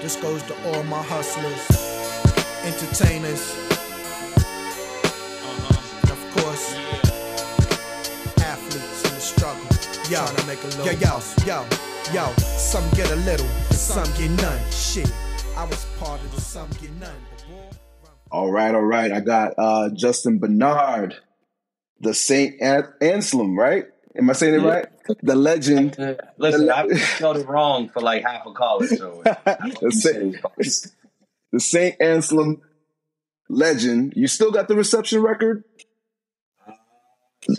This goes to all my hustlers, entertainers, and of course, athletes in the struggle. Yo, to make a little yo, yo, yo, yo. Some get a little, and some get none. Shit, I was part of the some get none. All right, all right. I got uh, Justin Bernard, the Saint An- Anselm, right? Am I saying it right? The legend. Listen, The I le- spelled it wrong for like half a college, so the, Saint, the Saint Anselm legend. You still got the reception record?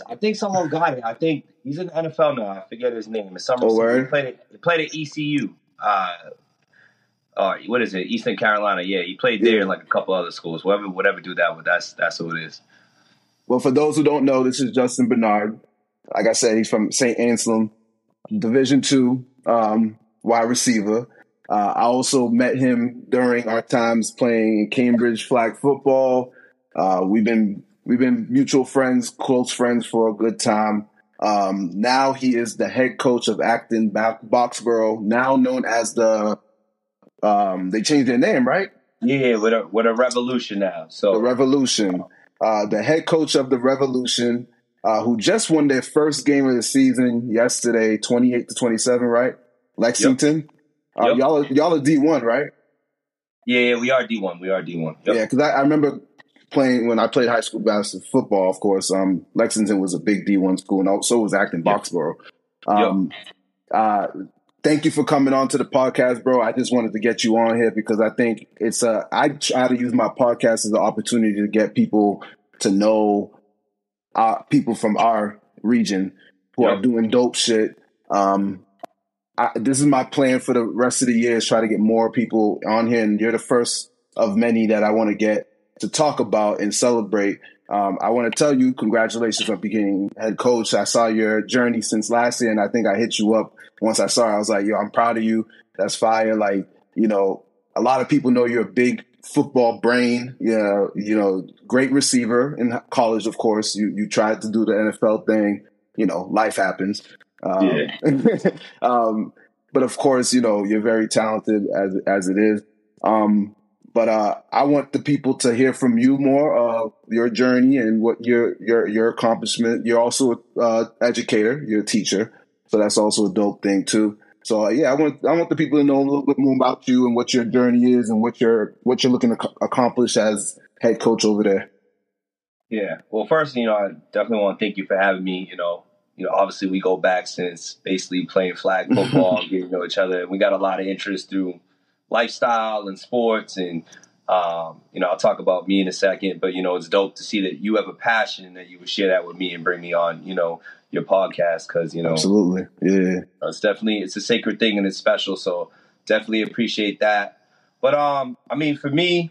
I think someone got it. I think he's in the NFL now. I forget his name. It's some Oh, He played at, he played at ECU. Uh, uh, what is it? Eastern Carolina. Yeah, he played there Yeah. and like a couple other schools. Whatever, whatever do that with. That's that's who it is. Well, for those who don't know, this is Justin Bernard. Like I said, he's from St. Anselm, Division two, um, wide receiver. Uh, I also met him during our times playing in Cambridge flag football. Uh, we've been we've been mutual friends, close friends for a good time. Um, now he is the head coach of Acton Bo- Boxborough, now known as the. Um, they changed their name, right? Yeah, with a with a revolution now. So the Revolution, uh, the head coach of the Revolution, uh, who just won their first game of the season yesterday, twenty-eight to twenty-seven, right? Lexington. Uh, Yep. Y'all, are, y'all are D one, right? yeah, yeah, we are D one. We are D one. Yep. Yeah, because I, I remember playing when I played high school basketball football. Of course, um, Lexington was a big D one school, and also was Acton Yep. Boxborough. Um, uh, thank you for coming on to the podcast, bro. I just wanted to get you on here because I think it's a. I try to use my podcast as an opportunity to get people to know uh, people from our region who are doing dope shit. Um, I, this is my plan for the rest of the year is try to get more people on here, and you're the first of many that I want to get to talk about and celebrate. Um, I want to tell you congratulations on becoming head coach. I saw your journey since last year, and I think I hit you up once I saw it. I was like, "Yo, I'm proud of you. That's fire!" Like, you know, a lot of people know you're a big football brain. Yeah, you know, great receiver in college. Of course, you you tried to do the NFL thing. You know, life happens. Um, um, but of course, you know, you're very talented as as it is. Um, but uh, I want the people to hear from you more of your journey and what your your your accomplishment. You're also a uh, educator. You're a teacher, so that's also a dope thing too. So uh, yeah, I want I want the people to know a little bit more about you and what your journey is and what you're what you're looking to ac- accomplish as head coach over there. Yeah. Well, first, you know, I definitely want to thank you for having me. You know, you know, obviously we go back since basically playing flag football, and getting to know each other. We got a lot of interest through lifestyle and sports, and um, you know, I'll talk about me in a second. But you know, it's dope to see that you have a passion and that you would share that with me and bring me on. You know, your podcast because you know Absolutely, yeah. it's definitely it's a sacred thing and it's special. So definitely appreciate that. But um, I mean, for me,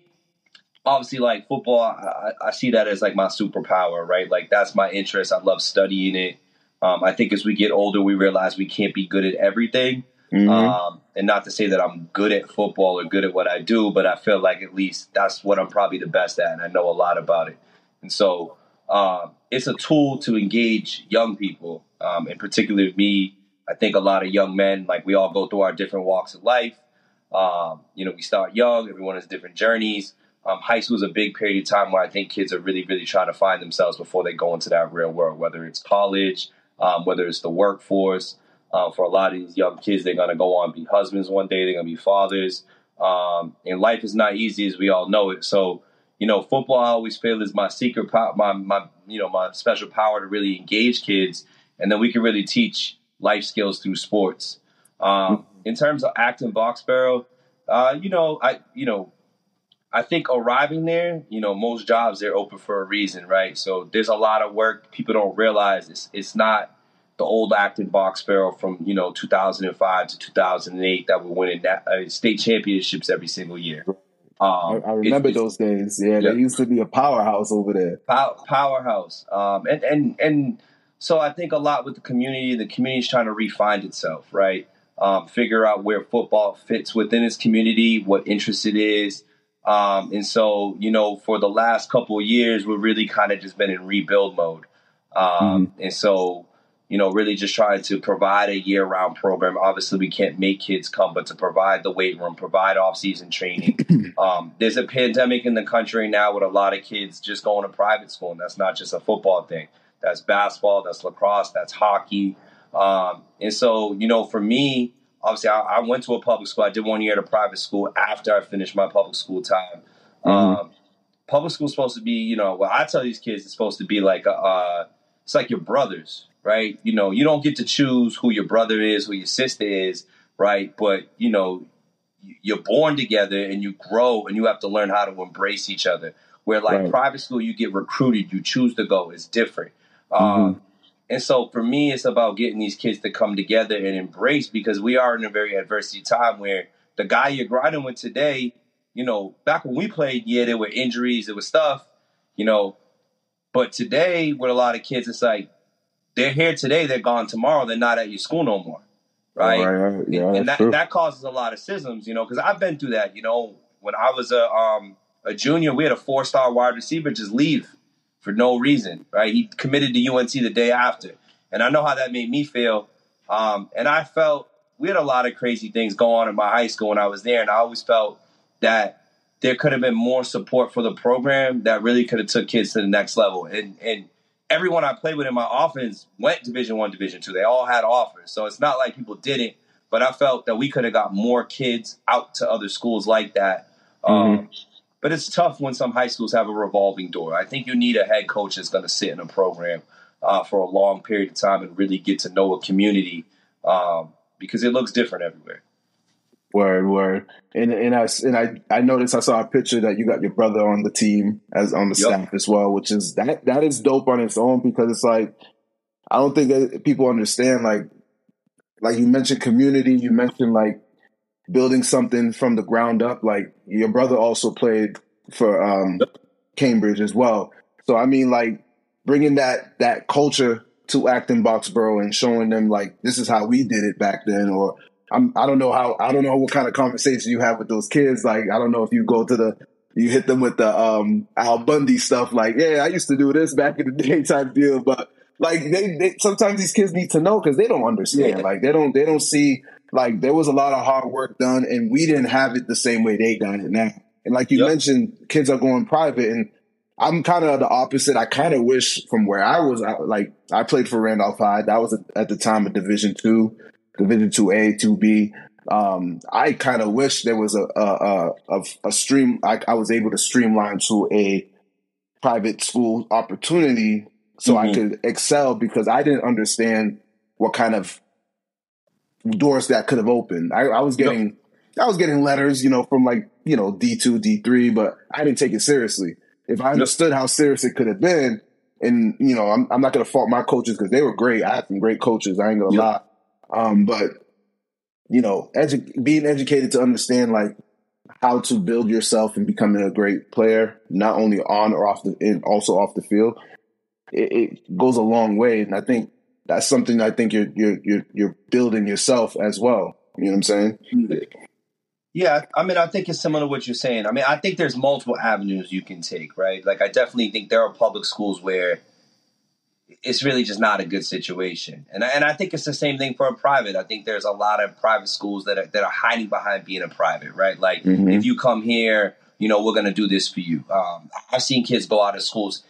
obviously, like football, I, I I see that as like my superpower, right? Like that's my interest. I love studying it. Um, I think as we get older, we realize we can't be good at everything. Mhm. Um, and not to say that I'm good at football or good at what I do, but I feel like at least that's what I'm probably the best at, and I know a lot about it. And so um, it's a tool to engage young people, um, in particular me. I think a lot of young men, like we all go through our different walks of life. Um, you know, we start young. Everyone has different journeys. Um, high school is a big period of time where I think kids are really, really trying to find themselves before they go into that real world. Whether it's college, um, whether it's the workforce. Uh, for a lot of these young kids, they're going to go on be husbands one day. They're going to be fathers. Um, and life is not easy, as we all know it. So, you know, football I always feel is my secret power, my my you know my special power to really engage kids, and then we can really teach life skills through sports. Um, in terms of Acton Boxborough, uh, you know, I you know, I think arriving there, you know, most jobs they're open for a reason, right? So there's a lot of work people don't realize. It's it's not the old Acton barrel from you know 2005 to 2008 that were winning that, uh, state championships every single year. I, Um, I remember those days. Yeah, Yeah. there used to be a powerhouse over there. pow- powerhouse. Um, and and and so I think a lot with the community. The community's trying to refine itself, right? Um, figure out where football fits within its community, what interest it is. Um, and so, you know, for the last couple of years, we're really kind of just been in rebuild mode. Um, And so, you know, really just trying to provide a year round program. Obviously, we can't make kids come, but to provide the weight room, provide off season training. um, there's a pandemic in the country now with a lot of kids just going to private school, and that's not just a football thing. That's basketball, that's lacrosse, that's hockey. Um, and so, you know, for me, obviously, I, I, went to a public school. I did one year at a private school after I finished my public school time. Mm-hmm. Um, public school is supposed to be, you know, well, I tell these kids it's supposed to be like a, uh, it's like your brothers right? You know, you don't get to choose who your brother is, who your sister is, right? But, you know, you're born together and you grow and you have to learn how to embrace each other. Where like right. private school, you get recruited, you choose to go. It's different. Mm-hmm. Um, and so for me, it's about getting these kids to come together and embrace because we are in a very adversity time where the guy you're grinding with today, you know, back when we played, yeah, there were injuries, there was stuff, you know, but today with a lot of kids, it's like they're here today, they're gone tomorrow, they're not at your school no more. Right. right yeah, and that, that causes a lot of schisms, you know, because I've been through that, you know, when I was a um a junior, we had a four star wide receiver just leave for no reason, right? He committed to UNC the day after. And I know how that made me feel. Um, and I felt we had a lot of crazy things going on in my high school when I was there, and I always felt that there could have been more support for the program that really could have took kids to the next level. And and everyone I played with in my offense went Division One, Division Two. They all had offers, so it's not like people didn't. But I felt that we could have got more kids out to other schools like that. Um, mm-hmm. Um, but it's tough when some high schools have a revolving door. I think you need a head coach that's going to sit in a program uh, for a long period of time and really get to know a community um, because it looks different everywhere. Word, word, and and I and I I noticed I saw a picture that you got your brother on the team as on the yep. staff as well, which is that that is dope on its own because it's like I don't think that people understand like like you mentioned community, you mentioned like building something from the ground up. Like your brother also played for um, yep. Cambridge as well, so I mean like bringing that that culture to Acton Boxborough and showing them like this is how we did it back then, or I'm, I don't know how, I don't know what kind of conversation you have with those kids. Like, I don't know if you go to the, you hit them with the, um, Al Bundy stuff. Like, yeah, I used to do this back in the day type deal. But like, they, they sometimes these kids need to know because they don't understand. Yeah. Like, they don't, they don't see, like, there was a lot of hard work done and we didn't have it the same way they got it now. And like you yep. mentioned, kids are going private and I'm kind of the opposite. I kind of wish from where I was, like I played for Randolph High. That was at the time a Division two. Division two A, two B. Um, I kind of wish there was a a, a, a stream. I, I, was able to streamline to a private school opportunity so mm-hmm. I could excel because I didn't understand what kind of doors that could have opened. I, I was getting, yep. I was getting letters, you know, from like you know D two, D three, but I didn't take it seriously. If I understood yep. how serious it could have been, and you know, I'm, I'm not going to fault my coaches because they were great. I had some great coaches. I ain't gonna yep. lie. Um, but you know, edu- being educated to understand like how to build yourself and becoming a great player, not only on or off the, and also off the field, it, it goes a long way. And I think that's something I think you're you're you're you're building yourself as well. You know what I'm saying? Yeah, I mean, I think it's similar to what you're saying. I mean, I think there's multiple avenues you can take, right? Like, I definitely think there are public schools where it's really just not a good situation. And and I think it's the same thing for a private. I think there's a lot of private schools that are that are hiding behind being a private, right? Like mm-hmm. if you come here, you know, we're going to do this for you. Um, I've seen kids go out of schools.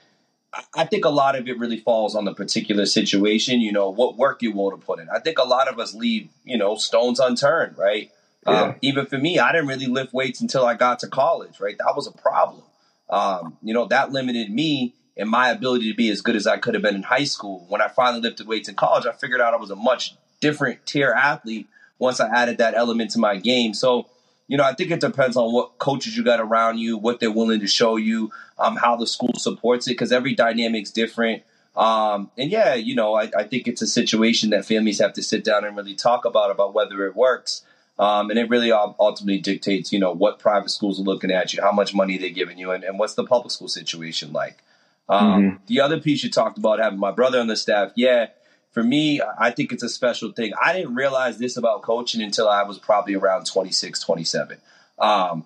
I think a lot of it really falls on the particular situation. You know, what work you're willing to put in. I think a lot of us leave, you know, stones unturned, right? Yeah. Um, even for me, I didn't really lift weights until I got to college, right? That was a problem. Um, you know, that limited me and my ability to be as good as I could have been in high school. When I finally lifted weights in college, I figured out I was a much different tier athlete once I added that element to my game. So, you know, I think it depends on what coaches you got around you, what they're willing to show you, um, how the school supports it, because every dynamic's different. Um, and yeah, you know, I, I, think it's a situation that families have to sit down and really talk about about whether it works. Um, and it really ultimately dictates, you know, what private schools are looking at you, how much money they're giving you, and, and what's the public school situation like. Um, mm-hmm. The other piece you talked about having my brother on the staff, yeah, for me, I think it's a special thing. I didn't realize this about coaching until I was probably around 26, 27. Um,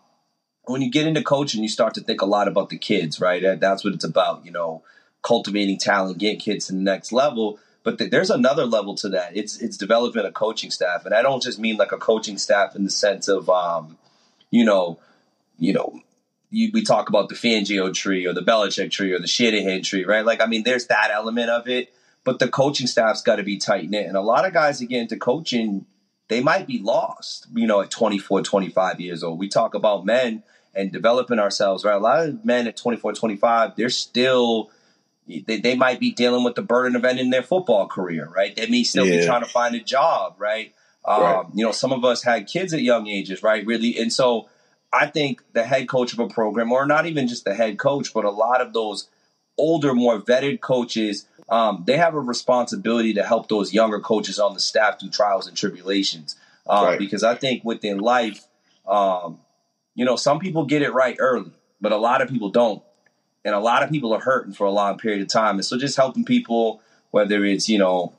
when you get into coaching, you start to think a lot about the kids, right? That's what it's about, you know, cultivating talent, getting kids to the next level. but th- there's another level to that. It's it's developing a coaching staff, and I don't just mean like a coaching staff in the sense of, um, you know, you know, you, we talk about the Fangio tree or the Belichick tree or the Shanahan tree, right? Like, I mean, there's that element of it, but the coaching staff's got to be tight knit, and a lot of guys that get into coaching, they might be lost, you know, at 24, 25 years old. We talk about men and developing ourselves, right? A lot of men at 24, 25, they're still they, they might be dealing with the burden of ending their football career, right? They may still yeah. be trying to find a job, right? Um, right? You know, some of us had kids at young ages, right? Really, and so I think the head coach of a program, or not even just the head coach, but a lot of those older, more vetted coaches, um, they have a responsibility to help those younger coaches on the staff through trials and tribulations. Um, right. Because I think within life, um, you know, some people get it right early, but a lot of people don't and a lot of people are hurting for a long period of time. And so just helping people, whether it's, you know,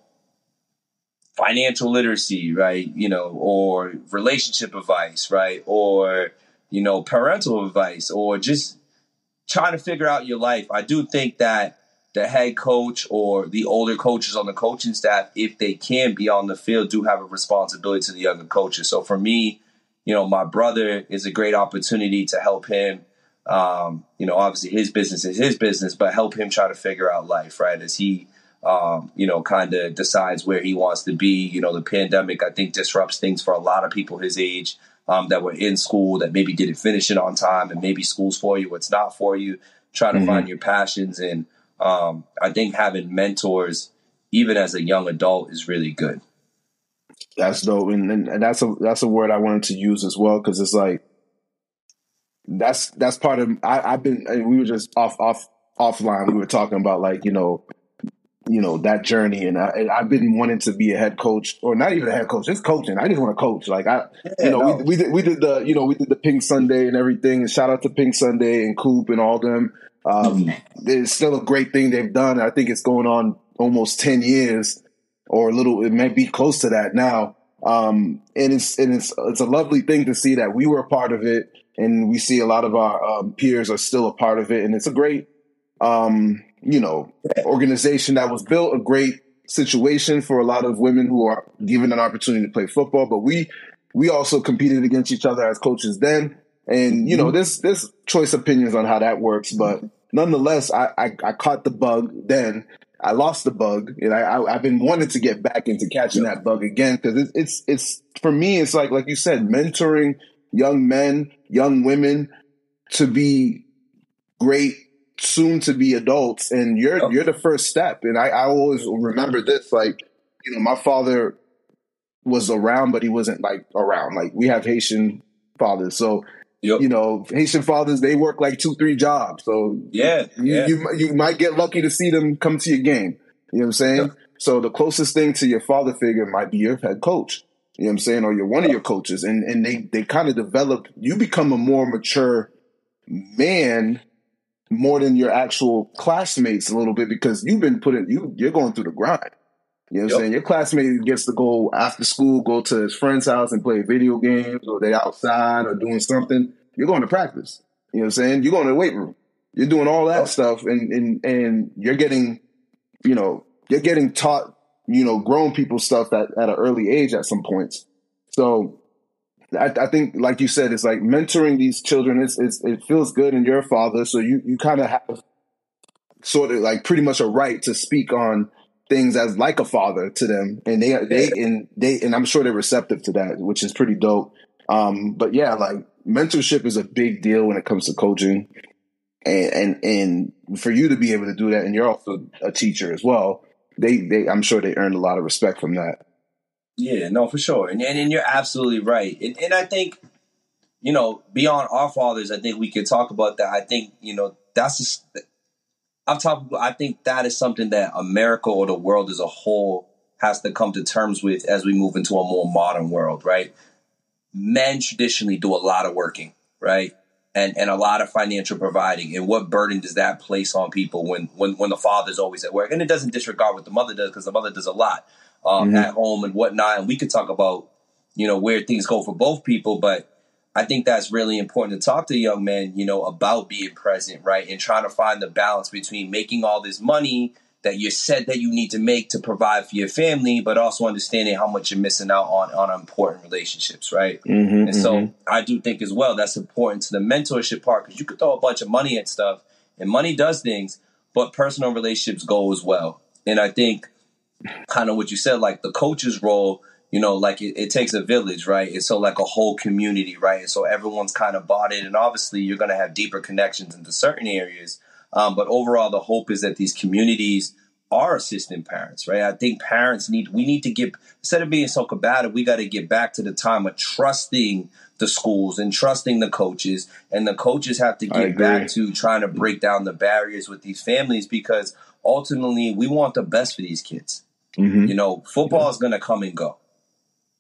financial literacy, right, you know, or relationship advice, right, or, you know, parental advice, or just trying to figure out your life. I do think that the head coach or the older coaches on the coaching staff, if they can be on the field, do have a responsibility to the younger coaches. So for me, you know, my brother is a great opportunity to help him um, you know, obviously his business is his business, but help him try to figure out life, right? As he, um, you know, kind of decides where he wants to be. You know, the pandemic, I think, disrupts things for a lot of people his age um, that were in school that maybe didn't finish it on time, and maybe school's for you, what's not for you. Try to mm-hmm. find your passions, and um, I think having mentors, even as a young adult, is really good. That's dope, and, and that's a that's a word I wanted to use as well because it's like that's that's part of I, I've been we were just off off offline. We were talking about like you know you know that journey. And I, have been wanting to be a head coach or not even a head coach just coaching. I just want to coach. Like i yeah, you know no. we, we, did we did the you know we did the pink sunday and everything. And shout out to pink sunday and coop and all them. Um mm-hmm. it's still a great thing they've done. I think it's going on almost 10 years or a little it may be close to that now. Um and it's and it's it's a lovely thing to see that we were a part of it and we see a lot of our um, peers are still a part of it, and it's a great, um, you know, organization that was built, a great situation for a lot of women who are given an opportunity to play football. But we we also competed against each other as coaches then, and you know, mm-hmm. there's there's choice opinions on how that works, but nonetheless, I I, I caught the bug then. I lost the bug, and I, I have been wanting to get back into catching that bug again because it, it's it's for me. It's like like you said, mentoring young men, young women to be great soon to be adults and you're oh. you're the first step and I, I always remember this like you know my father was around but he wasn't like around like we have haitian fathers so yep. you know haitian fathers they work like two three jobs so yeah you, yeah. you, you might get lucky to see them come to your game you know what i'm saying yep. so the closest thing to your father figure might be your head coach you know what I'm saying? Or you're one of your coaches and, and they, they kind of develop, you become a more mature man more than your actual classmates a little bit because you've been putting, you, you're going through the grind. You know what I'm saying? Your classmate gets to go after school, go to his friend's house and play video games or they outside or doing something. You're going to practice. You know what I'm saying? You're going to the weight room. You're doing all that stuff and, and, and you're getting, you know, you're getting taught you know, grown people stuff at, at an early age at some points. So I, I, think, like you said, it's like mentoring these children. It's, it's it feels good, and you're a father, so you you kind of have sort of like pretty much a right to speak on things as like a father to them, and they they and they and I'm sure they're receptive to that, which is pretty dope. Um, but yeah, like mentorship is a big deal when it comes to coaching, and and and for you to be able to do that, and you're also a teacher as well they they I'm sure they earned a lot of respect from that. Yeah, no, for sure, and and, and you're absolutely right, and, and I think you know beyond our fathers, I think we could talk about that. I think you know that's just, I'm talking. I think that is something that America or the world as a whole has to come to terms with as we move into a more modern world, right? Men traditionally do a lot of working, right? and, and a lot of financial providing. And what burden does that place on people when, when, when the father's always at work? And it doesn't disregard what the mother does because the mother does a lot um, mm-hmm. at home and whatnot. And we could talk about, you know, where things go for both people. But I think that's really important to talk to young men, you know, about being present, right? And trying to find the balance between making all this money that you said that you need to make to provide for your family, but also understanding how much you're missing out on on important relationships, right? Mm-hmm, and so I do think as well that's important to the mentorship part because you could throw a bunch of money at stuff, and money does things, but personal relationships go as well. And I think kind of what you said, like the coach's role, you know, like it, it takes a village, right? It's so like a whole community, right? And so everyone's kind of bought in, and obviously you're going to have deeper connections into certain areas um, but overall, the hope is that these communities are assistant parents, right? I think parents need, we need to get, instead of being so combative, we got to get back to the time of trusting the schools and trusting the coaches. And the coaches have to get back to trying to break down the barriers with these families because ultimately we want the best for these kids. Mm-hmm. You know, football is going to come and go.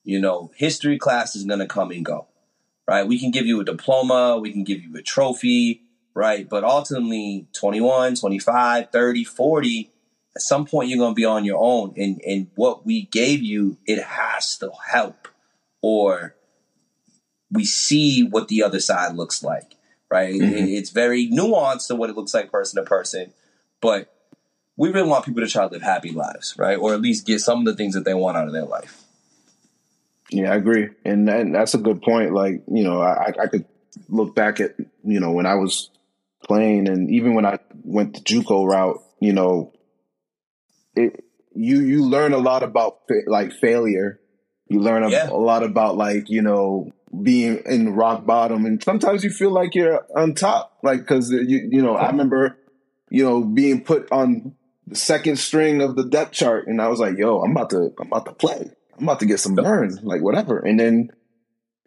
You know, history class is going to come and go, right? We can give you a diploma, we can give you a trophy, right? But ultimately, 21, 25, 30, 40, at some point you're going to be on your own. And, and what we gave you, it has to help. Or we see what the other side looks like, right? Mm-hmm. It's very nuanced to what it looks like person to person. But we really want people to try to live happy lives, right? Or at least get some of the things that they want out of their life. Yeah, I agree. And, and that's a good point. Like, you know, I, I could look back at, you know, when I was playing. And even when I went the JUCO route, you know, it you you learn a lot about like failure. You learn a, yeah. a lot about like you know being in rock bottom, and sometimes you feel like you're on top, like because you you know I remember you know being put on the second string of the depth chart, and I was like, yo, I'm about to I'm about to play. I'm about to get some burn, like whatever. And then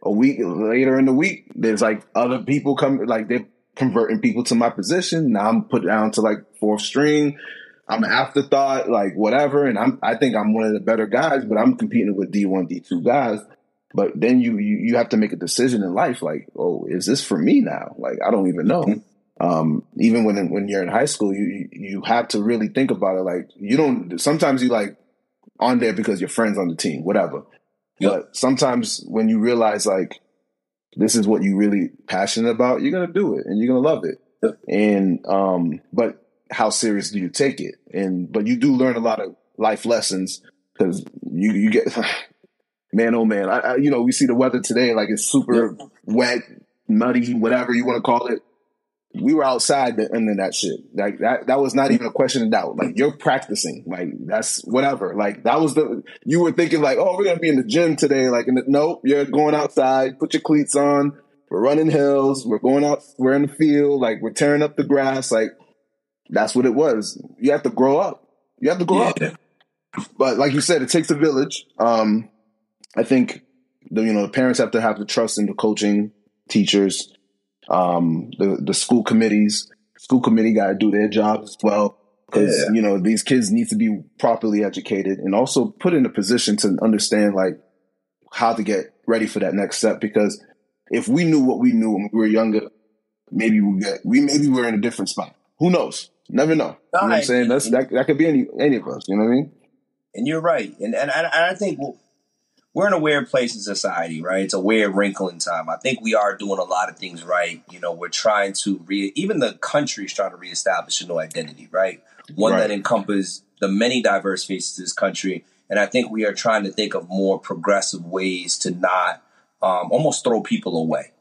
a week later in the week, there's like other people come, like they're converting people to my position. Now I'm put down to like fourth string. I'm an afterthought, like whatever. And I'm, I think I'm one of the better guys, but I'm competing with D1, D2 guys. But then you, you, you have to make a decision in life. Like, oh, is this for me now? Like, I don't even know. Mm-hmm. Um, even when, when you're in high school, you, you have to really think about it. Like, you don't, sometimes you like on there because your friends on the team, whatever. Yep. But sometimes when you realize like, this is what you really passionate about, you're gonna do it and you're gonna love it. And um, but how serious do you take it? And but you do learn a lot of life lessons because you you get man oh man, I, I, you know we see the weather today like it's super wet, muddy, whatever you want to call it we were outside the end of that shit. Like that, that was not even a question of doubt. Like you're practicing. Like that's whatever. Like that was the, you were thinking like, oh, we're going to be in the gym today. Like, the, nope, you're going outside, put your cleats on. We're running hills. We're going out. We're in the field. Like we're tearing up the grass. Like that's what it was. You have to grow up. You have to grow yeah. up. But like you said, it takes a village. Um, I think the, you know, the parents have to have the trust in the coaching teachers um, the the school committees. School committee got to do their job as well because yeah. you know these kids need to be properly educated and also put in a position to understand like how to get ready for that next step. Because if we knew what we knew when we were younger, maybe we get we maybe we're in a different spot. Who knows? Never know. you know what I'm saying? That's that that could be any any of us. You know what I mean? And you're right. And and, and I think well, we're in a weird place in society, right? It's a weird wrinkle in time. I think we are doing a lot of things right. You know, we're trying to re even the country's trying to reestablish a new identity, right? One right. that encompasses the many diverse faces of this country. And I think we are trying to think of more progressive ways to not um, almost throw people away,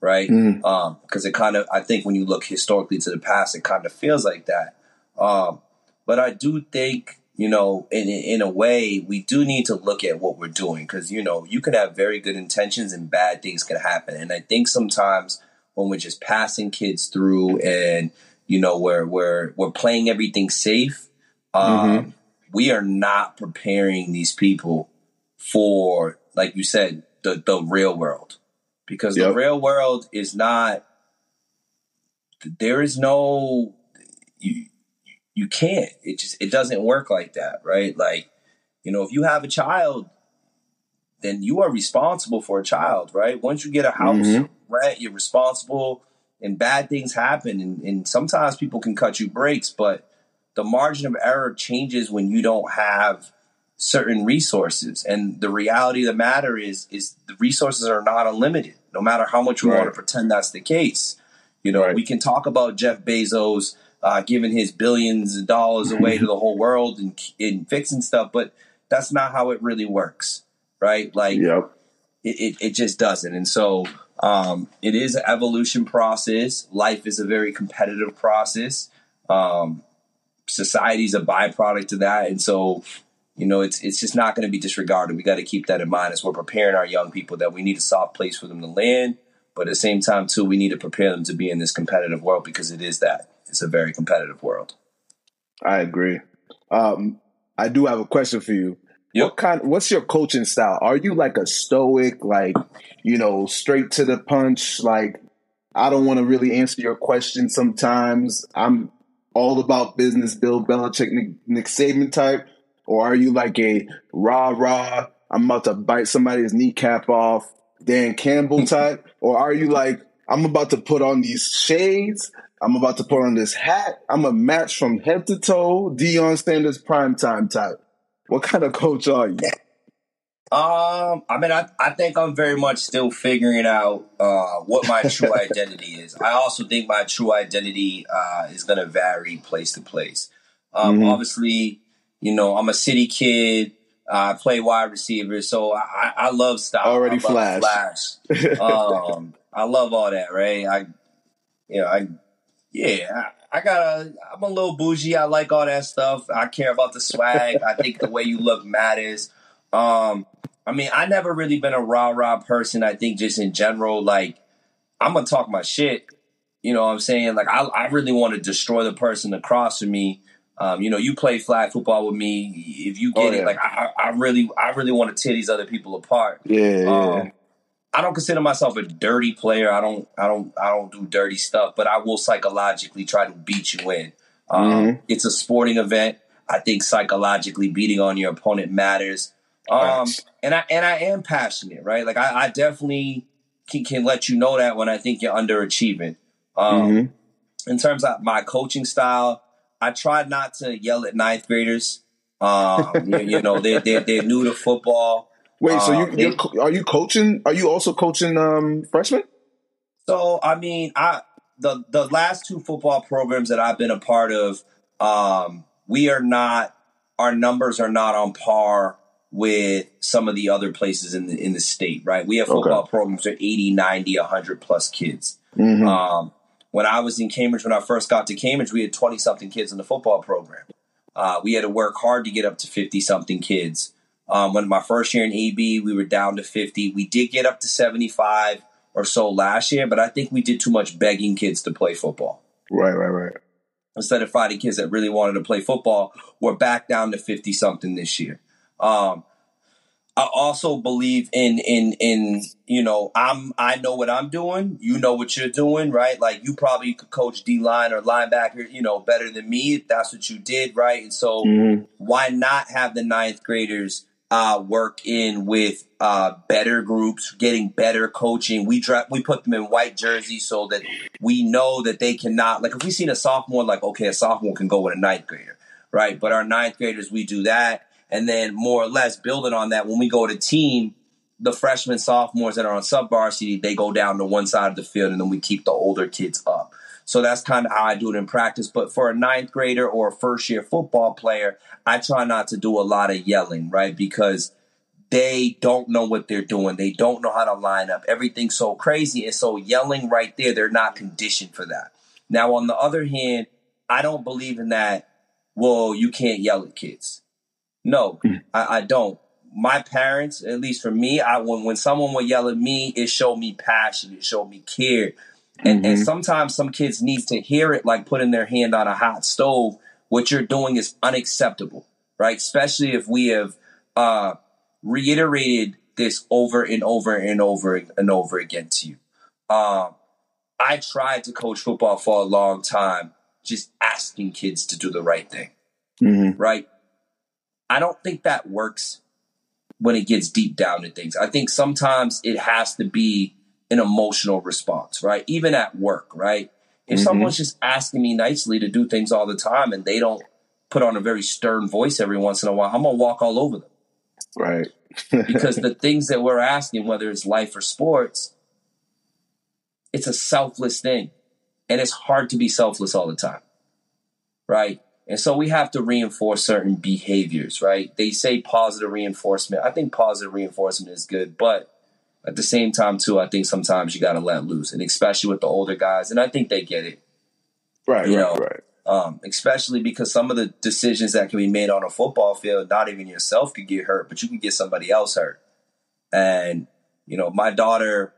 right? Because mm. um, it kind of, I think when you look historically to the past, it kind of feels like that. Um, but I do think you know, in in a way, we do need to look at what we're doing because you know you can have very good intentions and bad things can happen. And I think sometimes when we're just passing kids through and you know we're we're we're playing everything safe, um, mm-hmm. we are not preparing these people for, like you said, the the real world because yep. the real world is not. There is no. You, you can't. It just it doesn't work like that, right? Like, you know, if you have a child, then you are responsible for a child, right? Once you get a house mm-hmm. rent, you're responsible and bad things happen and, and sometimes people can cut you breaks, but the margin of error changes when you don't have certain resources. And the reality of the matter is is the resources are not unlimited, no matter how much we right. want to pretend that's the case. You know, right. we can talk about Jeff Bezos uh, giving his billions of dollars away to the whole world and, and fixing stuff, but that's not how it really works, right? Like, Yep. it, it, it just doesn't. And so um, it is an evolution process. Life is a very competitive process. Um, society is a byproduct of that. And so, you know, it's it's just not going to be disregarded. We got to keep that in mind as we're preparing our young people that we need a soft place for them to land. But at the same time, too, we need to prepare them to be in this competitive world because it is that. It's a very competitive world. I agree. Um, I do have a question for you. Yep. What kind? What's your coaching style? Are you like a stoic, like you know, straight to the punch? Like I don't want to really answer your question. Sometimes I'm all about business, Bill Belichick, Nick, Nick Saban type, or are you like a rah rah? I'm about to bite somebody's kneecap off, Dan Campbell type, or are you like I'm about to put on these shades? I'm about to put on this hat. I'm a match from head to toe, Deion Sanders primetime type. What kind of coach are you? Um, I mean, I, I think I'm very much still figuring out uh, what my true identity is. I also think my true identity uh, is going to vary place to place. Um, Mhm. Obviously, you know, I'm a city kid. Uh, I play wide receiver, so I, I love style. Already I flash. flash. Um, I love all that, right? I, you know, I, yeah, I, I got a, I'm a little bougie. I like all that stuff. I care about the swag. I think the way you look matters. Um, I mean, I never really been a rah rah person. I think just in general, like I'm gonna talk my shit. You know what I'm saying? Like I, I really want to destroy the person across from me. Um, you know, you play flag football with me. If you get Oh, it, like I, I really, I really want to tear these other people apart. Yeah, yeah. I don't consider myself a dirty player. I don't, I don't, I don't do dirty stuff. But I will psychologically try to beat you in. Um, Mhm. It's a sporting event. I think psychologically beating on your opponent matters. Um, Facts. and I and I am passionate, right? Like I, I definitely can, can let you know that when I think you're underachieving. Um, Mhm. In terms of my coaching style, I try not to yell at ninth graders. Um, you, you know, they're, they're they're new to football. Wait, so you um, you're, they- co- are you coaching? Are you also coaching um, freshmen? So I mean, I the the last two football programs that I've been a part of, um, we are not our numbers are not on par with some of the other places in the in the state, right? We have Okay. football programs that are 80, 90, 100 plus kids. Mhm. Um, when I was in Cambridge, when I first got to Cambridge, we had 20 something kids in the football program. Uh, we had to work hard to get up to 50 something kids. Um, when my first year in AB, we were down to 50. We did get up to 75 or so last year, but I think we did too much begging kids to play football. Right, right, right. Instead of finding kids that really wanted to play football, we're back down to 50 something this year. Um, I also believe in in in you know I'm I know what I'm doing. You know what you're doing, right? Like you probably could coach D line or linebacker, you know, better than me if that's what you did, right? And so Mhm. why not have the ninth graders uh, work in with uh, better groups, getting better coaching? We dra- we put them in white jerseys so that we know that they cannot. Like if we seen a sophomore, like okay, a sophomore can go with a ninth grader, right? But our ninth graders, we do that, and then more or less building on that, when we go to team, the freshmen, sophomores that are on sub varsity, they go down to one side of the field, and then we keep the older kids up. So that's kind of how I do it in practice. But for a ninth grader or a first year football player, I try not to do a lot of yelling, right? Because they don't know what they're doing. They don't know how to line up. Everything's so crazy. And so yelling right there, they're not conditioned for that. Now, on the other hand, I don't believe in that, well, you can't yell at kids. No, hmm. I, I don't. My parents, at least for me, I when when someone would yell at me, it showed me passion. It showed me care. And, and sometimes some kids need to hear it like putting their hand on a hot stove. What you're doing is unacceptable, right? Especially if we have uh, reiterated this over and over and over and over again to you. Um, I tried to coach football for a long time, just asking kids to do the right thing, mm-hmm. right? I don't think that works when it gets deep down to things. I think sometimes it has to be an emotional response, right? Even at work, right? If Mhm. someone's just asking me nicely to do things all the time and they don't put on a very stern voice every once in a while, I'm gonna walk all over them Right. because the things that we're asking, whether it's life or sports, it's a selfless thing. And it's hard to be selfless all the time. right? And so we have to reinforce certain behaviors, right? They say positive reinforcement. I think positive reinforcement is good, but at the same time, too, I think sometimes you got to let loose, and especially with the older guys, and I think they get it. Right, You right, know, right. Um, especially because some of the decisions that can be made on a football field, not even yourself could get hurt, but you can get somebody else hurt. And you know, my daughter,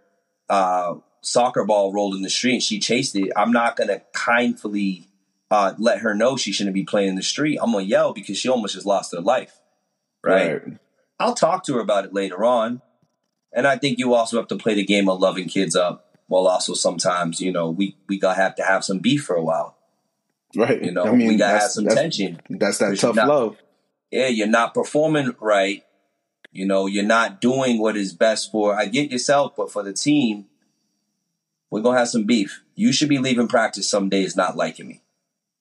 uh, soccer ball rolled in the street and she chased it. I'm not gonna kindly uh, let her know she shouldn't be playing in the street. I'm gonna yell because she almost just lost her life. Right? I'll talk to her about it later on. And I think you also have to play the game of loving kids up while also sometimes, you know, we, we gotta have to have some beef for a while. Right. You know, I mean, we gotta have some that's- tension. That's that tough not- love. Yeah, you're not performing right. You know, you're not doing what is best for I get yourself, but for the team, we're gonna have some beef. You should be leaving practice some days not liking me.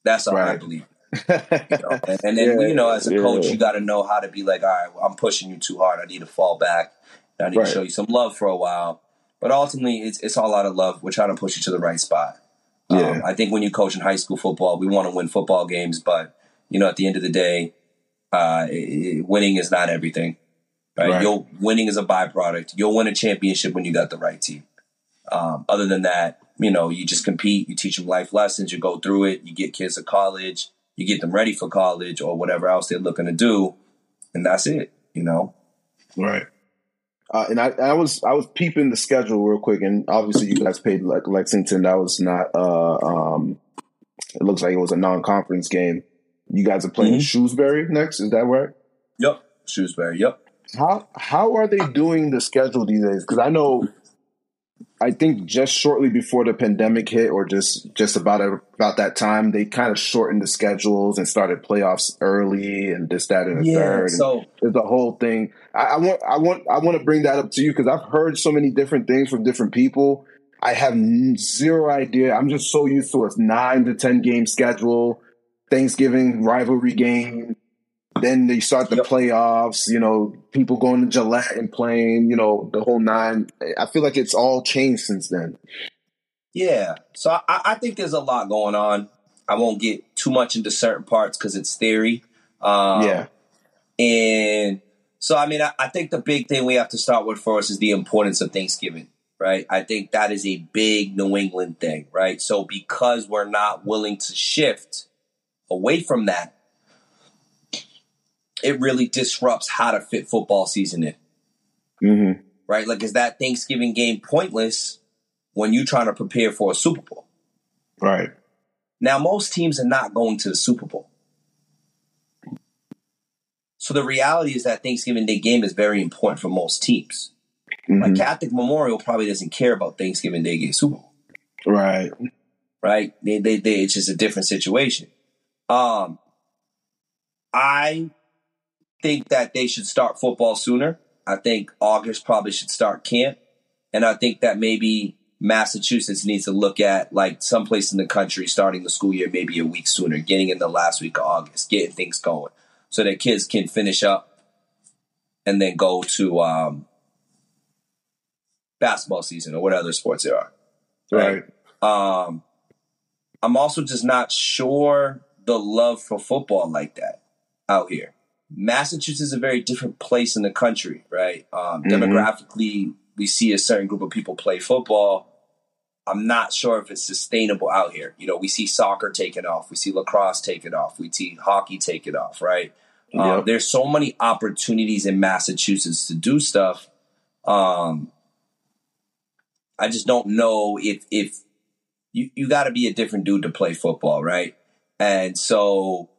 That's how I believe. You know? and, and then Yeah, you know, as a coach, yeah. you got to know how to be like, all right, well, I'm pushing you too hard. I need to fall back. I need Right. to show you some love for a while. But ultimately, it's it's all out of love. We're trying to push you to the right spot. Yeah. Um, I think when you coach in high school football, we want to win football games, but you know, at the end of the day, uh, i- i- winning is not everything. Right? Right. You'll winning is a byproduct. You'll win a championship when you got the right team. Um, other than that, you know, you just compete. You teach them life lessons. You go through it. You get kids to college. You get them ready for college or whatever else they're looking to do, and that's it. You know. Right. Uh, and I, I was I was peeping the schedule real quick, and obviously you guys played like Lexington. That was not. Uh, um, it looks like it was a non-conference game. You guys are playing Mhm. Shrewsbury next. Is that right? Yep. Shrewsbury. Yep. How how are they doing the schedule these days? Because I know, I think just shortly before the pandemic hit, or just just about about that time, they kind of shortened the schedules and started playoffs early, and this, that, and the third. and- So There's the whole thing. I, I want, I want, I want to bring that up to you because I've heard so many different things from different people. I have zero idea. I'm just so used to a nine to ten game schedule, Thanksgiving rivalry game. Then they start the Yep. playoffs. You know, people going to Gillette and playing. You know, the whole nine. I feel like it's all changed since then. Yeah. So I, I think there's a lot going on. I won't get too much into certain parts because it's theory. Um, yeah, And so, I mean, I, I think the big thing we have to start with first is the importance of Thanksgiving, right? I think that is a big New England thing, right? So, because we're not willing to shift away from that, it really disrupts how to fit football season in, hmm right? Like, is that Thanksgiving game pointless when you're trying to prepare for a Super Bowl? right, Now, most teams are not going to the Super Bowl. So the reality is that Thanksgiving Day game is very important for most teams. Like Mhm. Catholic Memorial probably doesn't care about Thanksgiving Day game Super Bowl, right, right? They, they, they, it's just a different situation. Um, I think that they should start football sooner. I think August probably should start camp, and I think that maybe Massachusetts needs to look at like someplace in the country starting the school year maybe a week sooner, getting in the last week of August, getting things going, so that kids can finish up and then go to um, basketball season or what other sports there are. right, Um, I'm also just not sure the love for football like that out here. Massachusetts is a very different place in the country, right? Um, Mhm. Demographically, we see a certain group of people play football. I'm not sure if it's sustainable out here. You know, we see soccer taking off, we see lacrosse taking off, we see hockey taking off, right? Um, there's so many opportunities in Massachusetts to do stuff. Um, I just don't know if if you you got to be a different dude to play football, right? And so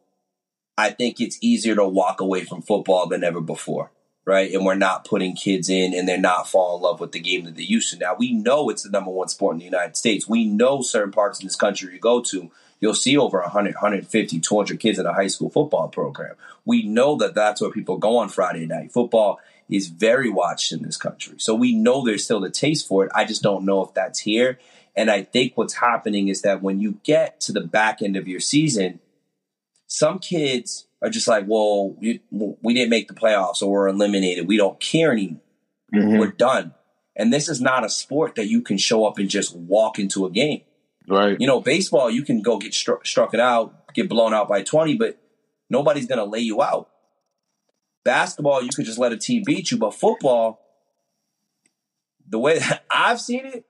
I think it's easier to walk away from football than ever before, right? And we're not putting kids in and they're not falling in love with the game that they used to. Now we know it's the number one sport in the United States. We know certain parts in this country you go to, you'll see over 100, 150, 200 kids in a high school football program. We know that that's where people go on Friday night. Football is very watched in this country. So we know there's still a taste for it. I just don't know if that's here. And I think what's happening is that when you get to the back end of your season, some kids are just like, well, we, we didn't make the playoffs or we're eliminated. We don't care anymore. Mhm. We're done. And this is not a sport that you can show up and just walk into a game. Right. You know, baseball, you can go get stru- struck it out, get blown out by 20, but nobody's going to lay you out. Basketball, you could just let a team beat you, but football, the way that I've seen it,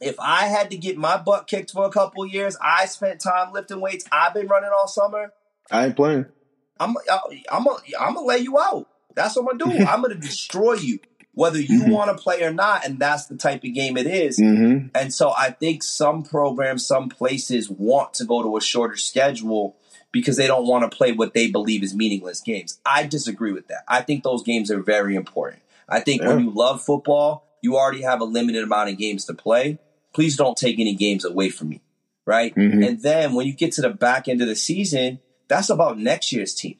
if I had to get my butt kicked for a couple years, I spent time lifting weights. I've been running all summer. I ain't playing. I'm I'm a, I'm gonna lay you out. That's what I'm gonna do. I'm gonna destroy you, whether you Mhm. want to play or not. And that's the type of game it is. Mm-hmm. And so I think some programs, some places want to go to a shorter schedule because they don't want to play what they believe is meaningless games. I disagree with that. I think those games are very important. I think when you love football, you already have a limited amount of games to play. Please don't take any games away from me, right? Mhm. And then when you get to the back end of the season, that's about next year's team.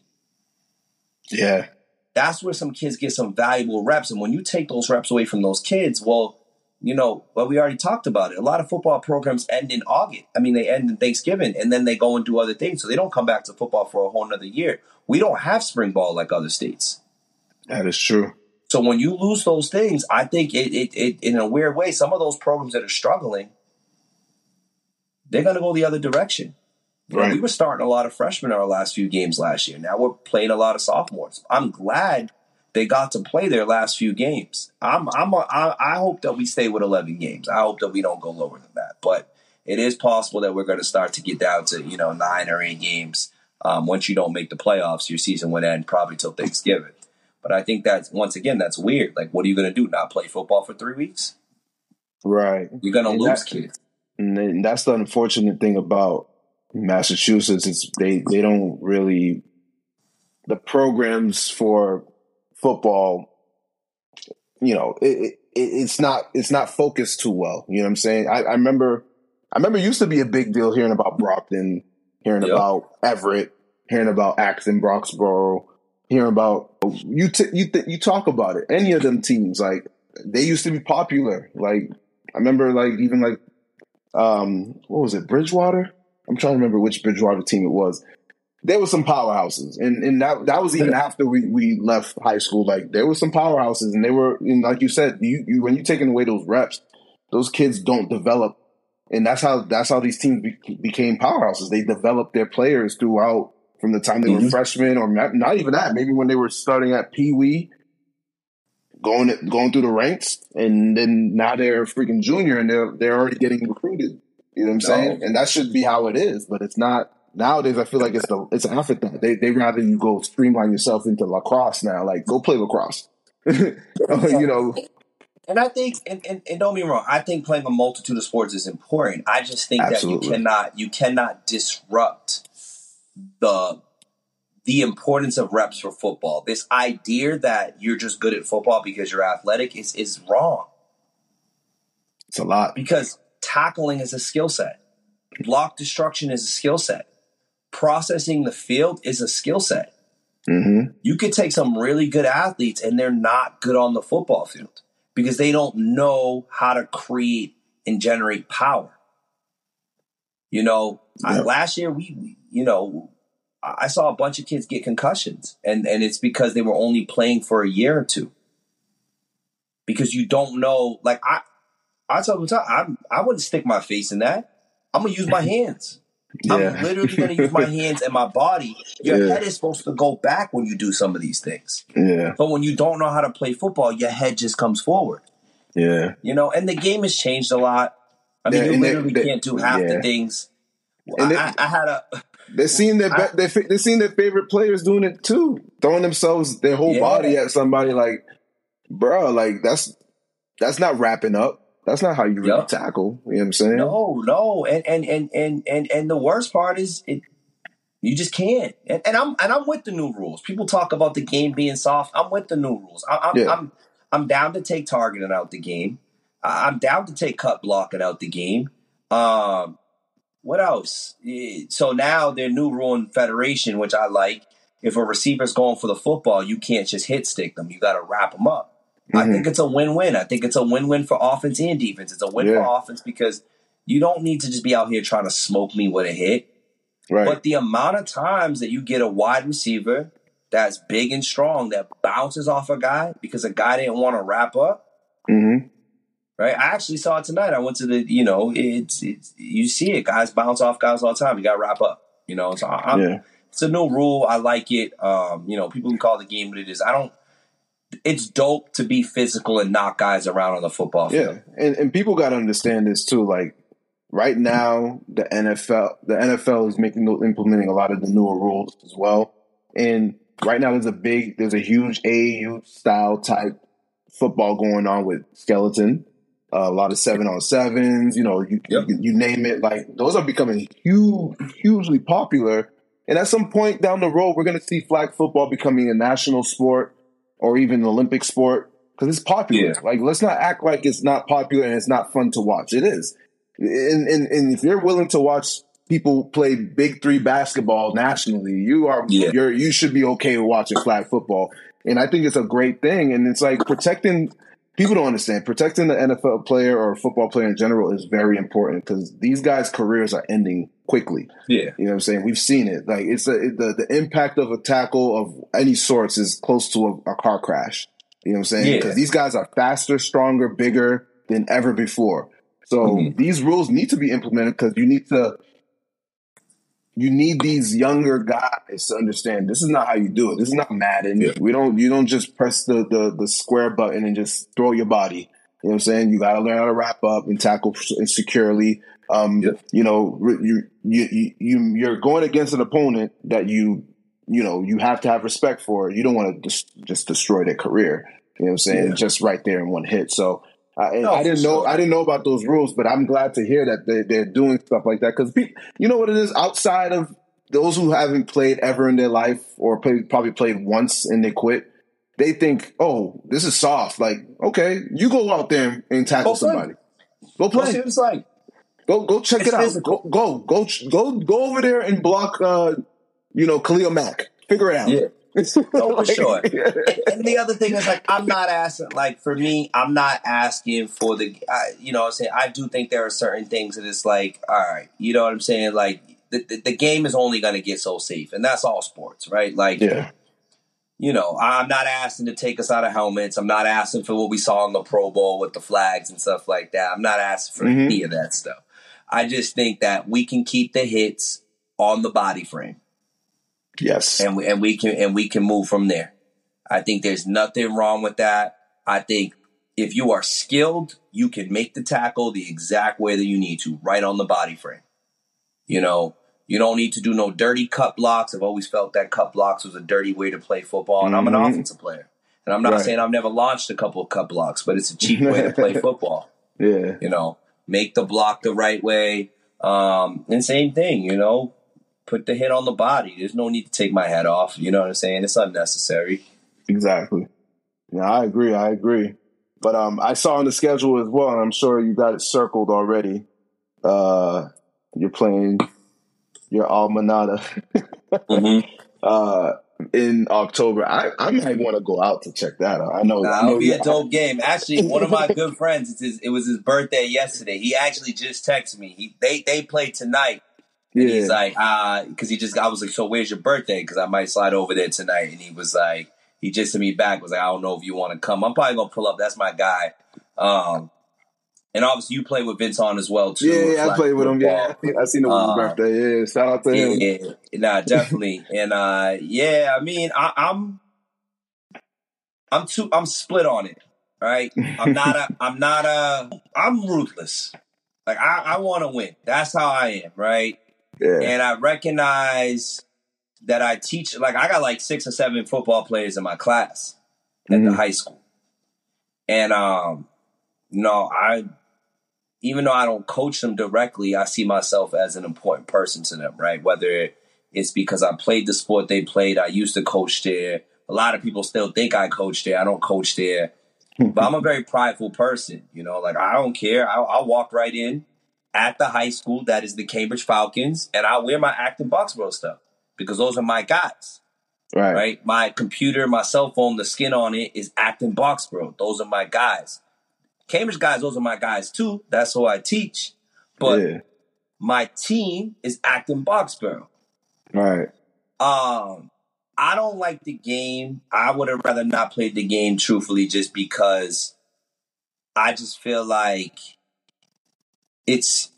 Yeah. That's where some kids get some valuable reps. And when you take those reps away from those kids, well, you know, well, we already talked about it. A lot of football programs end in August. I mean, they end in Thanksgiving and then they go and do other things. So they don't come back to football for a whole nother year. We don't have spring ball like other states. That is true. So when you lose those things, I think it, it, it in a weird way, some of those programs that are struggling, they're going to go the other direction. You know, we were starting a lot of freshmen in our last few games last year. Now we're playing a lot of sophomores. I'm glad they got to play their last few games. I'm, I'm, a, I, I hope that we stay with 11 games. I hope that we don't go lower than that. But it is possible that we're going to start to get down to you know nine or eight games. Um, once you don't make the playoffs, your season would end probably till Thanksgiving. But I think that's once again that's weird. Like, what are you going to do? Not play football for three weeks? Right. You're going to lose that- kids. And that's the unfortunate thing about Massachusetts is they they don't really the programs for football. You know, it, it it's not it's not focused too well. You know what I'm saying? I, I remember I remember it used to be a big deal hearing about Brockton, hearing Yep. about Everett, hearing about Acton, Boxborough, hearing about you t- you th- you talk about it. Any of them teams like they used to be popular. Like I remember like even like um what was it Bridgewater? I'm trying to remember which Bridgewater team it was. There were some powerhouses, and and that that was even after we, we left high school. Like there were some powerhouses, and they were and like you said, you, you when you're taking away those reps, those kids don't develop, and that's how that's how these teams be, became powerhouses. They developed their players throughout from the time they were Mhm. freshmen, or not, not even that. Maybe when they were starting at Pee Wee, going going through the ranks, and then now they're freaking junior, and they're they're already getting recruited. You know what I'm saying? No. And that should be how it is, but it's not. Nowadays, I feel like it's the it's an afterthought. They they rather you go streamline yourself into lacrosse now. Like go play lacrosse. you know, And I think, and, and, and don't be wrong, I think playing a multitude of sports is important. I just think Absolutely. that you cannot you cannot disrupt the the importance of reps for football. This idea that you're just good at football because you're athletic is is wrong. it's a lot. Because tackling is a skill set. Block destruction is a skill set. Processing the field is a skill set. hmm You could take some really good athletes and they're not good on the football field because they don't know how to create and generate power. You know, I, last year we- you know, I I saw a bunch of kids get concussions, and and it's because they were only playing for a year or two. Because you don't know, like I, I tell them, I'm I wouldn't stick my face in that. I'm gonna use my hands. Yeah. I'm literally going to use my hands and my body. Your Yeah. head is supposed to go back when you do some of these things. yeah, But when you don't know how to play football, your head just comes forward. yeah. You know, and the game has changed a lot. I mean, Yeah, you and they- literally they- can't do half the things. I, I had a They're seeing their I- they're, they're their favorite players doing it too, throwing themselves their whole Yeah. body at somebody. Like, bro, like that's that's not wrapping up. That's not how you really Yup. tackle. You know what I'm saying? no, no, and and and and and and the worst part is it. You just can't, and, and I'm and I'm with the new rules. People talk about the game being soft. I'm with the new rules. I, I'm Yeah. I'm I'm down to take targeting out the game. I'm down to take cut blocking out the game. Um, what else? Eh, So now their new rule in Federation, which I like, if a receiver's going for the football, you can't just hit stick them. You got to wrap them up. I Mhm. think it's a win-win. I think it's a win-win for offense and defense. It's a win Yeah. for offense because you don't need to just be out here trying to smoke me with a hit. right. But the amount of times that you get a wide receiver that's big and strong that bounces off a guy because a guy didn't want to wrap up, hmm right? I actually saw it tonight. I went to the, you know, it's, it's you see it. Guys bounce off guys all the time. You got to wrap up, you know. So I'm, yeah. it's a new rule. I like it. Um, you know, people can call the game what it is. I don't. It's dope to be physical and knock guys around on the football field. Yeah, and and people got to understand this too. Like right now, the NFL, the NFL is making implementing a lot of the newer rules as well. And right now, there's a big, there's a huge AAU style type football going on with skeleton a lot of seven on sevens, you know, you, yep. you, you name it. Like those are becoming huge, hugely popular. And at some point down the road, we're going to see flag football becoming a national sport or even an Olympic sport because it's popular. Yeah. Like let's not act like it's not popular and it's not fun to watch. It is. And, and, and if you're willing to watch people play big three basketball nationally, you are yeah. you're you should be okay with watching flag football. And I think it's a great thing. And it's like protecting people don't understand protecting the NFL player or football player in general is very important because these guys' careers are ending quickly. Yeah, you know what I'm saying. We've seen it. Like it's a, the the impact of a tackle of any sorts is close to a, a car crash. You know what I'm saying? Because yeah. these guys are faster, stronger, bigger than ever before. So mm-hmm. these rules need to be implemented because you need to you need these younger guys to understand this is not how you do it. This is not Madden. Yeah. We don't you don't just press the, the the square button and just throw your body. You know what I'm saying? You got to learn how to wrap up and tackle securely. Um, yep. you know, you you you you're going against an opponent that you you know you have to have respect for. You don't want to just just destroy their career. You know what I'm saying? Yeah. Just right there in one hit. So I, no, I didn't know sure. I didn't know about those rules, but I'm glad to hear that they, they're doing stuff like that because you know what it is outside of those who haven't played ever in their life or play, probably played once and they quit. They think, oh, this is soft. Like, okay, you go out there and tackle go somebody. Go play. It's like go go check it out. Go, go go go go over there and block. uh You know, Khalil Mack. Figure it out. Yeah. oh, for sure. and the other thing is like I'm not asking like for me, I'm not asking for the I, you know I'm saying I do think there are certain things that it's like all right, you know what I'm saying like the, the, the game is only going to get so safe and that's all sports, right? Like yeah. You know, I'm not asking to take us out of helmets. I'm not asking for what we saw in the Pro Bowl with the flags and stuff like that. I'm not asking for mm-hmm. any of that stuff. I just think that we can keep the hits on the body frame. Yes. And we, and we can and we can move from there. I think there's nothing wrong with that. I think if you are skilled, you can make the tackle the exact way that you need to, right on the body frame. You know, you don't need to do no dirty cut blocks. I've always felt that cut blocks was a dirty way to play football, and I'm an mm-hmm. offensive player. And I'm not right. saying I've never launched a couple of cut blocks, but it's a cheap way to play football. Yeah. You know, make the block the right way. Um, and same thing, you know, put the hit on the body. There's no need to take my hat off. You know what I'm saying? It's unnecessary. Exactly. Yeah, I agree. I agree. But um, I saw on the schedule as well, and I'm sure you got it circled already. Uh, you're playing your alma mater mm-hmm. uh, in October. I, I might want to go out to check that out. I know nah, it'll be a dope game. Actually, one of my good friends, his, it was his birthday yesterday. He actually just texted me. He they they play tonight and yeah. he's like, uh, because he just, I was like, so where's your birthday? Because I might slide over there tonight. And he was like, he just sent me back, was like, I don't know if you want to come. I'm probably going to pull up. That's my guy. Um, and obviously, you play with Vince on as well too. Yeah, yeah I played with him. Yeah, I seen him on uh, birthday. Yeah, shout out to him. Yeah, nah, definitely. and uh, yeah, I mean, I, I'm, I'm too, I'm split on it. Right, I'm not a, I'm not a, I'm ruthless. Like I, I want to win. That's how I am. Right. Yeah. And I recognize that I teach, like, I got like six or seven football players in my class at mm-hmm. the high school. And, um, you know, I, even though I don't coach them directly, I see myself as an important person to them, right? Whether it's because I played the sport they played, I used to coach there. A lot of people still think I coach there. I don't coach there. but I'm a very prideful person, you know, like I don't care. I'll, I'll walk right in at the high school that is the Cambridge Falcons, and I wear my Acton Boxborough stuff because those are my guys. Right. Right. My computer, my cell phone, the skin on it is Acton Boxborough. Those are my guys. Cambridge guys, those are my guys too. That's who I teach. But yeah. my team is Acton Boxborough. Right. Um, I don't like the game. I would have rather not played the game truthfully just because I just feel like it's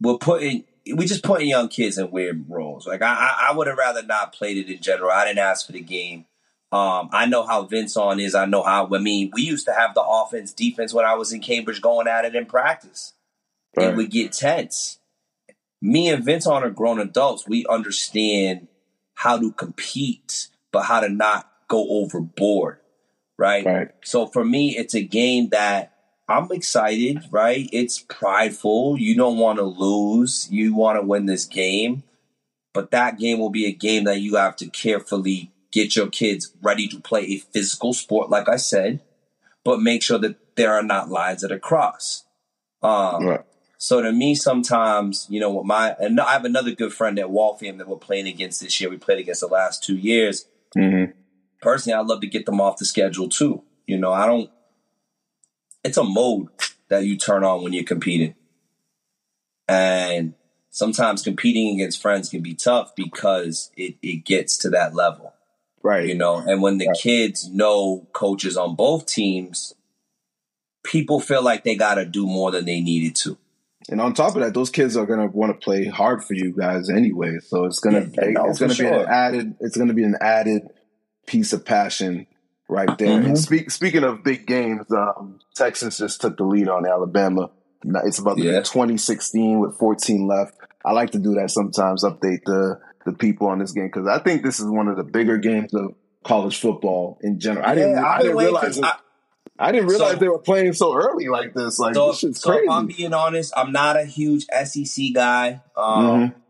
we're putting we just putting young kids in weird roles. Like I, I would have rather not played it in general. I didn't ask for the game. Um, I know how Vince on is. I know how. I mean, we used to have the offense, defense when I was in Cambridge, going at it in practice. Right. It would get tense. Me and Vince on are grown adults. We understand how to compete, but how to not go overboard. Right? right. So for me, it's a game that I'm excited, right? It's prideful. You don't want to lose. You want to win this game. But that game will be a game that you have to carefully get your kids ready to play a physical sport, like I said, but make sure that there are not lines that are crossed. Um, right. So to me, sometimes, you know, my, and I have another good friend at Waltham that we're playing against this year. We played against the last two years. Mm-hmm. Personally, I'd love to get them off the schedule too. You know, I don't, it's a mode that you turn on when you're competing. And sometimes competing against friends can be tough because it, it gets to that level. Right. You know, and when the right. kids know coaches on both teams, people feel like they got to do more than they needed to. And on top of that, those kids are going to want to play hard for you guys anyway. So it's to yeah, it's to sure. be an added it's going to be an added piece of passion right there. Mm-hmm. And speak, speaking of big games, um, Texas just took the lead on Alabama. It's about to yeah. be 2016 with 14 left. I like to do that sometimes, update the the people on this game because I think this is one of the bigger games of college football in general. I didn't, I didn't realize. It, I, I, didn't realize so, they were playing so early like this. Like so, this is so crazy. If I'm being honest, I'm not a huge SEC guy. Um, mm-hmm.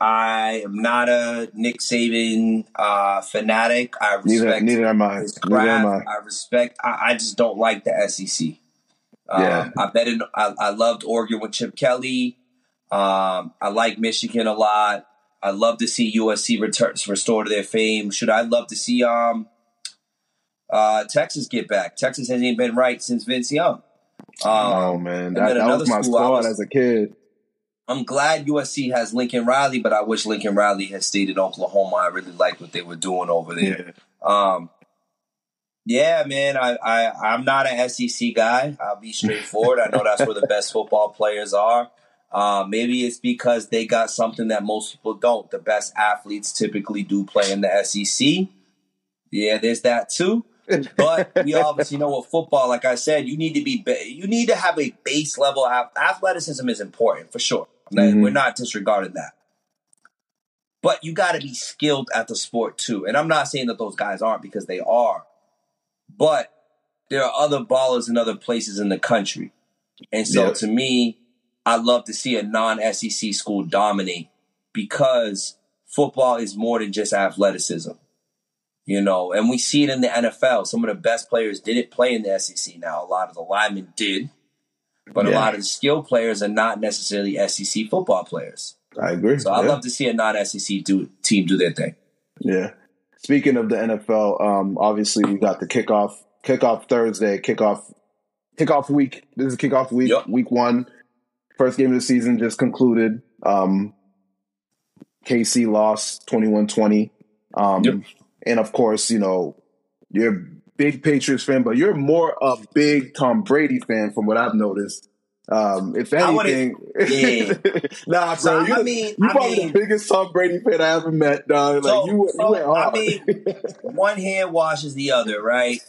I am not a Nick Saban uh, fanatic. I respect neither, neither am I. Neither am I. I respect. I, I, just don't like the SEC. Um, yeah. I bet it, I, I, loved Oregon with Chip Kelly. Um, I like Michigan a lot. I love to see USC return restore to their fame. Should I love to see um, uh, Texas get back? Texas hasn't been right since Vince Young. Um, oh man, that, that was my squad was, as a kid. I'm glad USC has Lincoln Riley, but I wish Lincoln Riley had stayed in Oklahoma. I really liked what they were doing over there. Yeah, um, yeah man, I, I I'm not an SEC guy. I'll be straightforward. I know that's where the best football players are. Uh, maybe it's because they got something that most people don't. The best athletes typically do play in the SEC. Yeah, there's that too. but we obviously know what football, like I said, you need to be, you need to have a base level. Athleticism is important for sure. Mm-hmm. We're not disregarding that. But you got to be skilled at the sport too. And I'm not saying that those guys aren't because they are. But there are other ballers in other places in the country. And so to me, I love to see a non SEC school dominate because football is more than just athleticism. You know, and we see it in the NFL. Some of the best players didn't play in the SEC now. A lot of the linemen did. But yeah. a lot of the skill players are not necessarily SEC football players. I agree. So I love to see a non SEC do, team do their thing. Yeah. Speaking of the NFL, um, obviously we got the kickoff kickoff Thursday, kickoff kickoff week. This is kickoff week, yep. week one. First game of the season just concluded. Um, KC lost 21-20. Um, yep. and of course, you know, you're big Patriots fan, but you're more a big Tom Brady fan from what I've noticed. Um, if anything, yeah. nah, bro, so, you, I mean, you probably mean, the biggest Tom Brady fan I ever met, dog. Like so, you, so, you went hard. I mean, one hand washes the other, right?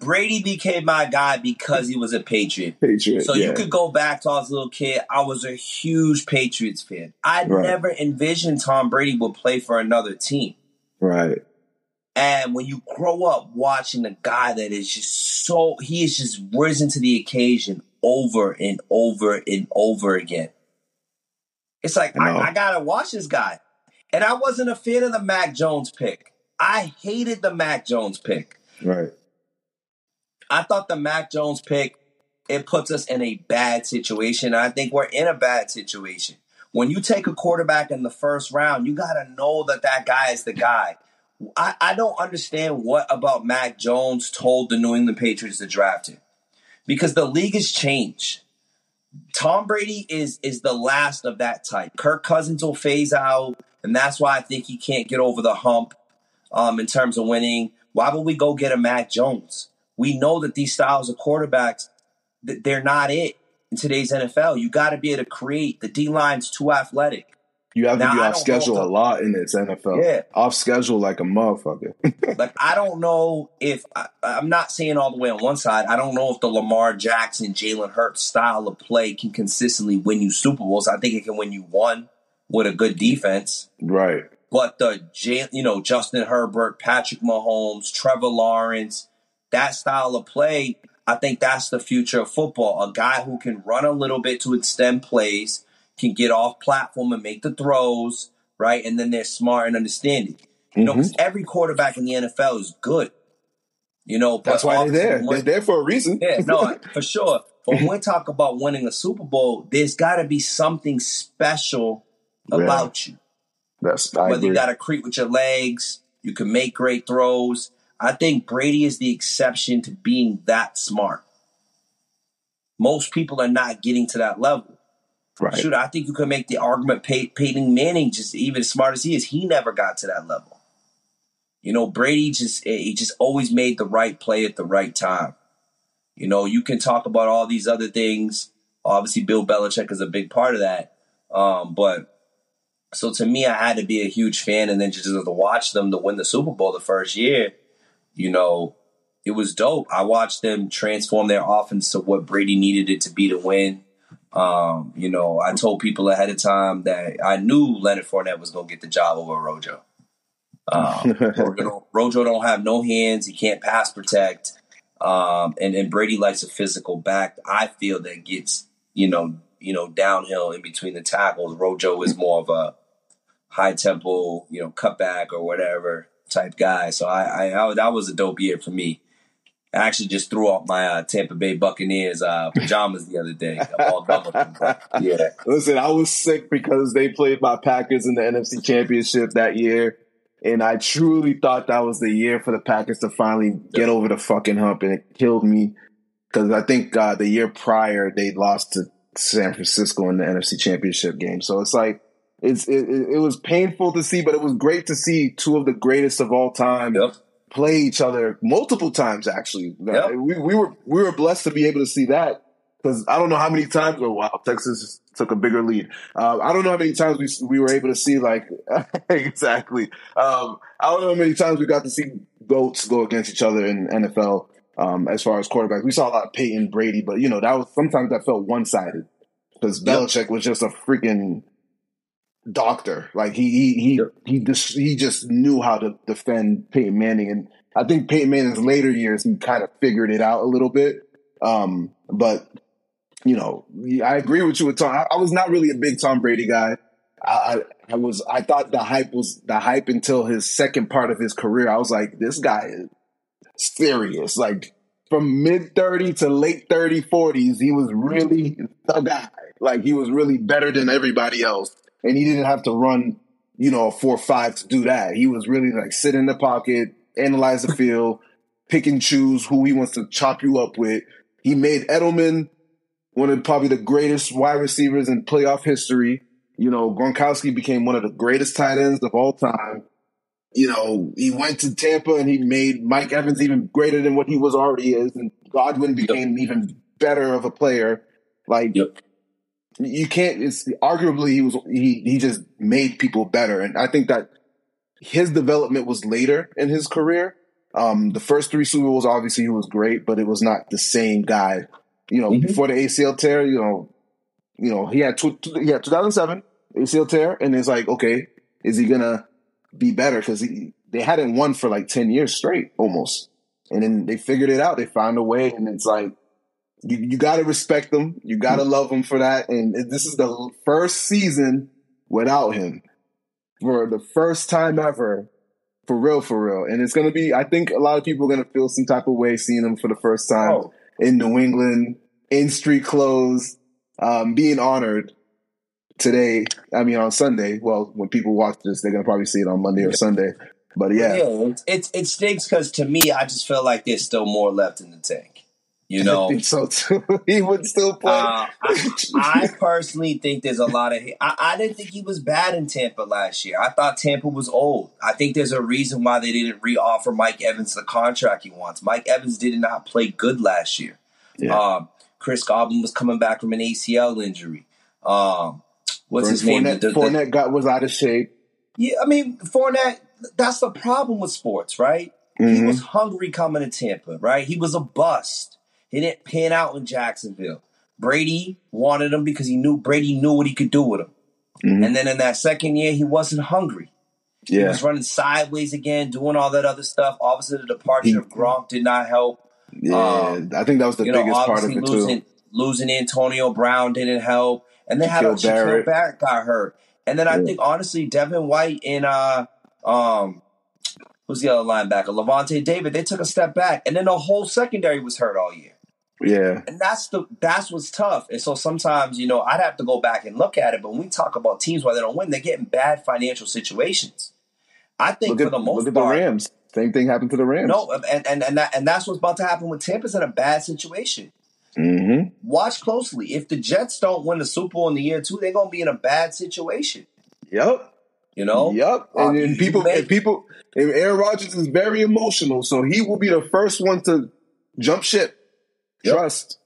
Brady became my guy because he was a Patriot. Patriot. So yeah. you could go back to I was a little kid. I was a huge Patriots fan. I right. never envisioned Tom Brady would play for another team. Right. And when you grow up watching a guy that is just so, he is just risen to the occasion over and over and over again. It's like, I, I, gotta watch this guy. And I wasn't a fan of the Mac Jones pick. I hated the Mac Jones pick. Right. I thought the Mac Jones pick, it puts us in a bad situation. I think we're in a bad situation. When you take a quarterback in the first round, you gotta know that that guy is the guy. I, I don't understand what about Mac Jones told the New England Patriots to draft him. Because the league has changed. Tom Brady is is the last of that type. Kirk Cousins will phase out, and that's why I think he can't get over the hump um, in terms of winning. Why would we go get a Mac Jones? we know that these styles of quarterbacks, they're not it in today's NFL. You got to be able to create. The D line's too athletic. You have now, to be off schedule the, a lot in this NFL. Yeah. Off schedule like a motherfucker. like, I don't know if, I, am not saying all the way on one side, I don't know if the Lamar Jackson, Jalen Hurts style of play can consistently win you Super Bowls. I think it can win you one with a good defense. Right. But the, you know, Justin Herbert, Patrick Mahomes, Trevor Lawrence, that style of play, I think that's the future of football. A guy who can run a little bit to extend plays, can get off platform and make the throws, right? And then they're smart and understanding. You know, because mm-hmm. every quarterback in the NFL is good. You know, that's why they're there. They're there for a reason. yeah, no, for sure. But when we talk about winning a Super Bowl, there's got to be something special about yeah. you. That's I whether agree. you got to creep with your legs, you can make great throws. I think Brady is the exception to being that smart. Most people are not getting to that level. Right. Shoot, I think you could make the argument Pey- Peyton Manning, just even as smart as he is, he never got to that level. You know, Brady just eh, he just always made the right play at the right time. You know, you can talk about all these other things. Obviously, Bill Belichick is a big part of that. Um, but so to me, I had to be a huge fan, and then just to watch them to win the Super Bowl the first year, you know, it was dope. I watched them transform their offense to what Brady needed it to be to win. Um, you know, I told people ahead of time that I knew Leonard Fournette was going to get the job over Rojo. Um, Rojo don't have no hands. He can't pass protect. Um, and, and Brady likes a physical back. I feel that gets, you know, you know, downhill in between the tackles. Rojo is more of a high tempo, you know, cutback or whatever type guy. So I, I, I that was a dope year for me. I actually just threw off my uh, Tampa Bay Buccaneers uh, pajamas the other day. yeah. Listen, I was sick because they played my Packers in the NFC Championship that year. And I truly thought that was the year for the Packers to finally get over the fucking hump. And it killed me because I think uh, the year prior they lost to San Francisco in the NFC Championship game. So it's like, it's it, it was painful to see, but it was great to see two of the greatest of all time yep play each other multiple times. Actually, yep. we, we were we were blessed to be able to see that because I don't know how many times. Oh wow, Texas took a bigger lead. Uh, I don't know how many times we we were able to see like exactly. Um, I don't know how many times we got to see goats go against each other in NFL. Um, as far as quarterbacks, we saw a lot of Peyton Brady, but you know that was sometimes that felt one sided because Belichick yep. was just a freaking doctor. Like he he he yep. he just he just knew how to defend Peyton Manning, and I think Peyton Manning's later years he kind of figured it out a little bit. Um, but you know, I agree with you with Tom. I, I was not really a big Tom Brady guy. I, I, I was I thought the hype was the hype until his second part of his career. I was like, this guy is serious. Like from mid 30 to late 30, 40s, he was really the guy. Like he was really better than everybody else and he didn't have to run, you know, a four five to do that. He was really like sit in the pocket, analyze the field, pick and choose who he wants to chop you up with. He made Edelman one of probably the greatest wide receivers in playoff history. You know, Gronkowski became one of the greatest tight ends of all time. You know, he went to Tampa and he made Mike Evans even greater than what he was already is, and Godwin became yep. even better of a player. Like yep you can't. It's arguably he was he he just made people better, and I think that his development was later in his career. Um, the first three Super Bowls, obviously, he was great, but it was not the same guy. You know, mm-hmm. before the ACL tear, you know, you know, he had two, he had 2007 ACL tear, and it's like, okay, is he gonna be better? Because they hadn't won for like 10 years straight, almost, and then they figured it out. They found a way, and it's like you, you got to respect them. You got to hmm. love him for that. And this is the first season without him for the first time ever. For real, for real. And it's going to be, I think a lot of people are going to feel some type of way seeing him for the first time oh. in New England, in street clothes, um, being honored today. I mean, on Sunday. Well, when people watch this, they're going to probably see it on Monday or Sunday. But yeah. yeah it, it, it stinks because to me, I just feel like there's still more left in the tank. You know, I think so too. he would still play. Uh, I, I, personally think there's a lot of. I, I, didn't think he was bad in Tampa last year. I thought Tampa was old. I think there's a reason why they didn't re-offer Mike Evans the contract he wants. Mike Evans did not play good last year. Yeah. Um, Chris Godwin was coming back from an ACL injury. Um, what's his Fournette, name? The, the, Fournette got was out of shape. Yeah, I mean Fournette. That's the problem with sports, right? Mm-hmm. He was hungry coming to Tampa, right? He was a bust. He didn't pan out in Jacksonville. Brady wanted him because he knew Brady knew what he could do with him. Mm-hmm. And then in that second year, he wasn't hungry. Yeah. He was running sideways again, doing all that other stuff. Obviously, the departure he, of Gronk did not help. Yeah, um, I think that was the biggest know, part of it losing, too. Losing Antonio Brown didn't help, and they had a Shaquil Barrett got hurt, and then yeah. I think honestly, Devin White and uh, um, who's the other linebacker, Lavonte David, they took a step back, and then the whole secondary was hurt all year. Yeah. And that's the that's what's tough. And so sometimes, you know, I'd have to go back and look at it. But when we talk about teams why they don't win, they get in bad financial situations. I think look for the most look at part, the Rams. Same thing happened to the Rams. No, and and and, that, and that's what's about to happen with Tampa's in a bad situation. Mm-hmm. Watch closely. If the Jets don't win the Super Bowl in the year two, they're gonna be in a bad situation. Yep. You know. Yep. And, uh, and people, and people, and Aaron Rodgers is very emotional, so he will be the first one to jump ship. Yep. Trust.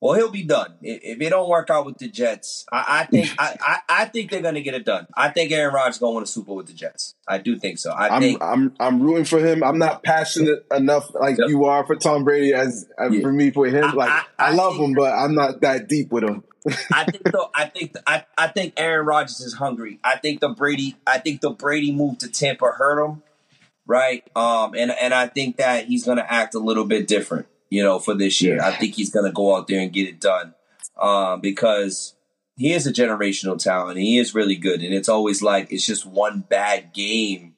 Well, he'll be done if it don't work out with the Jets. I, I think I, I, I, think they're gonna get it done. I think Aaron Rodgers gonna win a Super Bowl with the Jets. I do think so. I am think I'm I'm rooting for him. I'm not passionate enough like yep. you are for Tom Brady as, as yeah. for me for him. Like I, I, I love think, him, but I'm not that deep with him. I think though. I think I, I think Aaron Rodgers is hungry. I think the Brady. I think the Brady move to Tampa hurt him, right? Um, and and I think that he's gonna act a little bit different you know, for this year. Yeah. I think he's going to go out there and get it done um, because he is a generational talent. he is really good. And it's always like it's just one bad game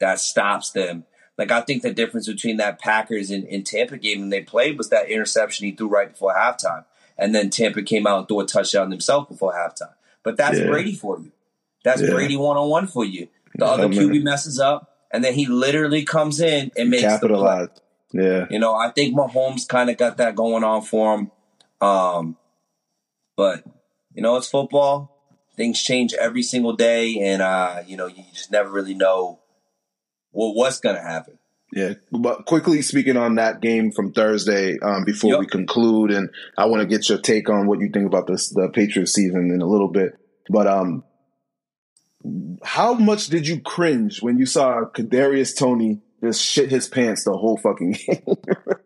that stops them. Like I think the difference between that Packers and, and Tampa game when they played was that interception he threw right before halftime, and then Tampa came out and threw a touchdown themselves before halftime. But that's yeah. Brady for you. That's yeah. Brady one on one for you. The other QB messes up, and then he literally comes in and makes capitalize. the play. Yeah. You know, I think Mahomes kind of got that going on for him. Um, but, you know, it's football. Things change every single day. And, uh, you know, you just never really know what, what's going to happen. Yeah, but quickly speaking on that game from Thursday, um, before yep. we conclude, and I want to get your take on what you think about this the Patriots season in a little bit. But um, how much did you cringe when you saw Kadarius Toney just shit his pants the whole fucking game.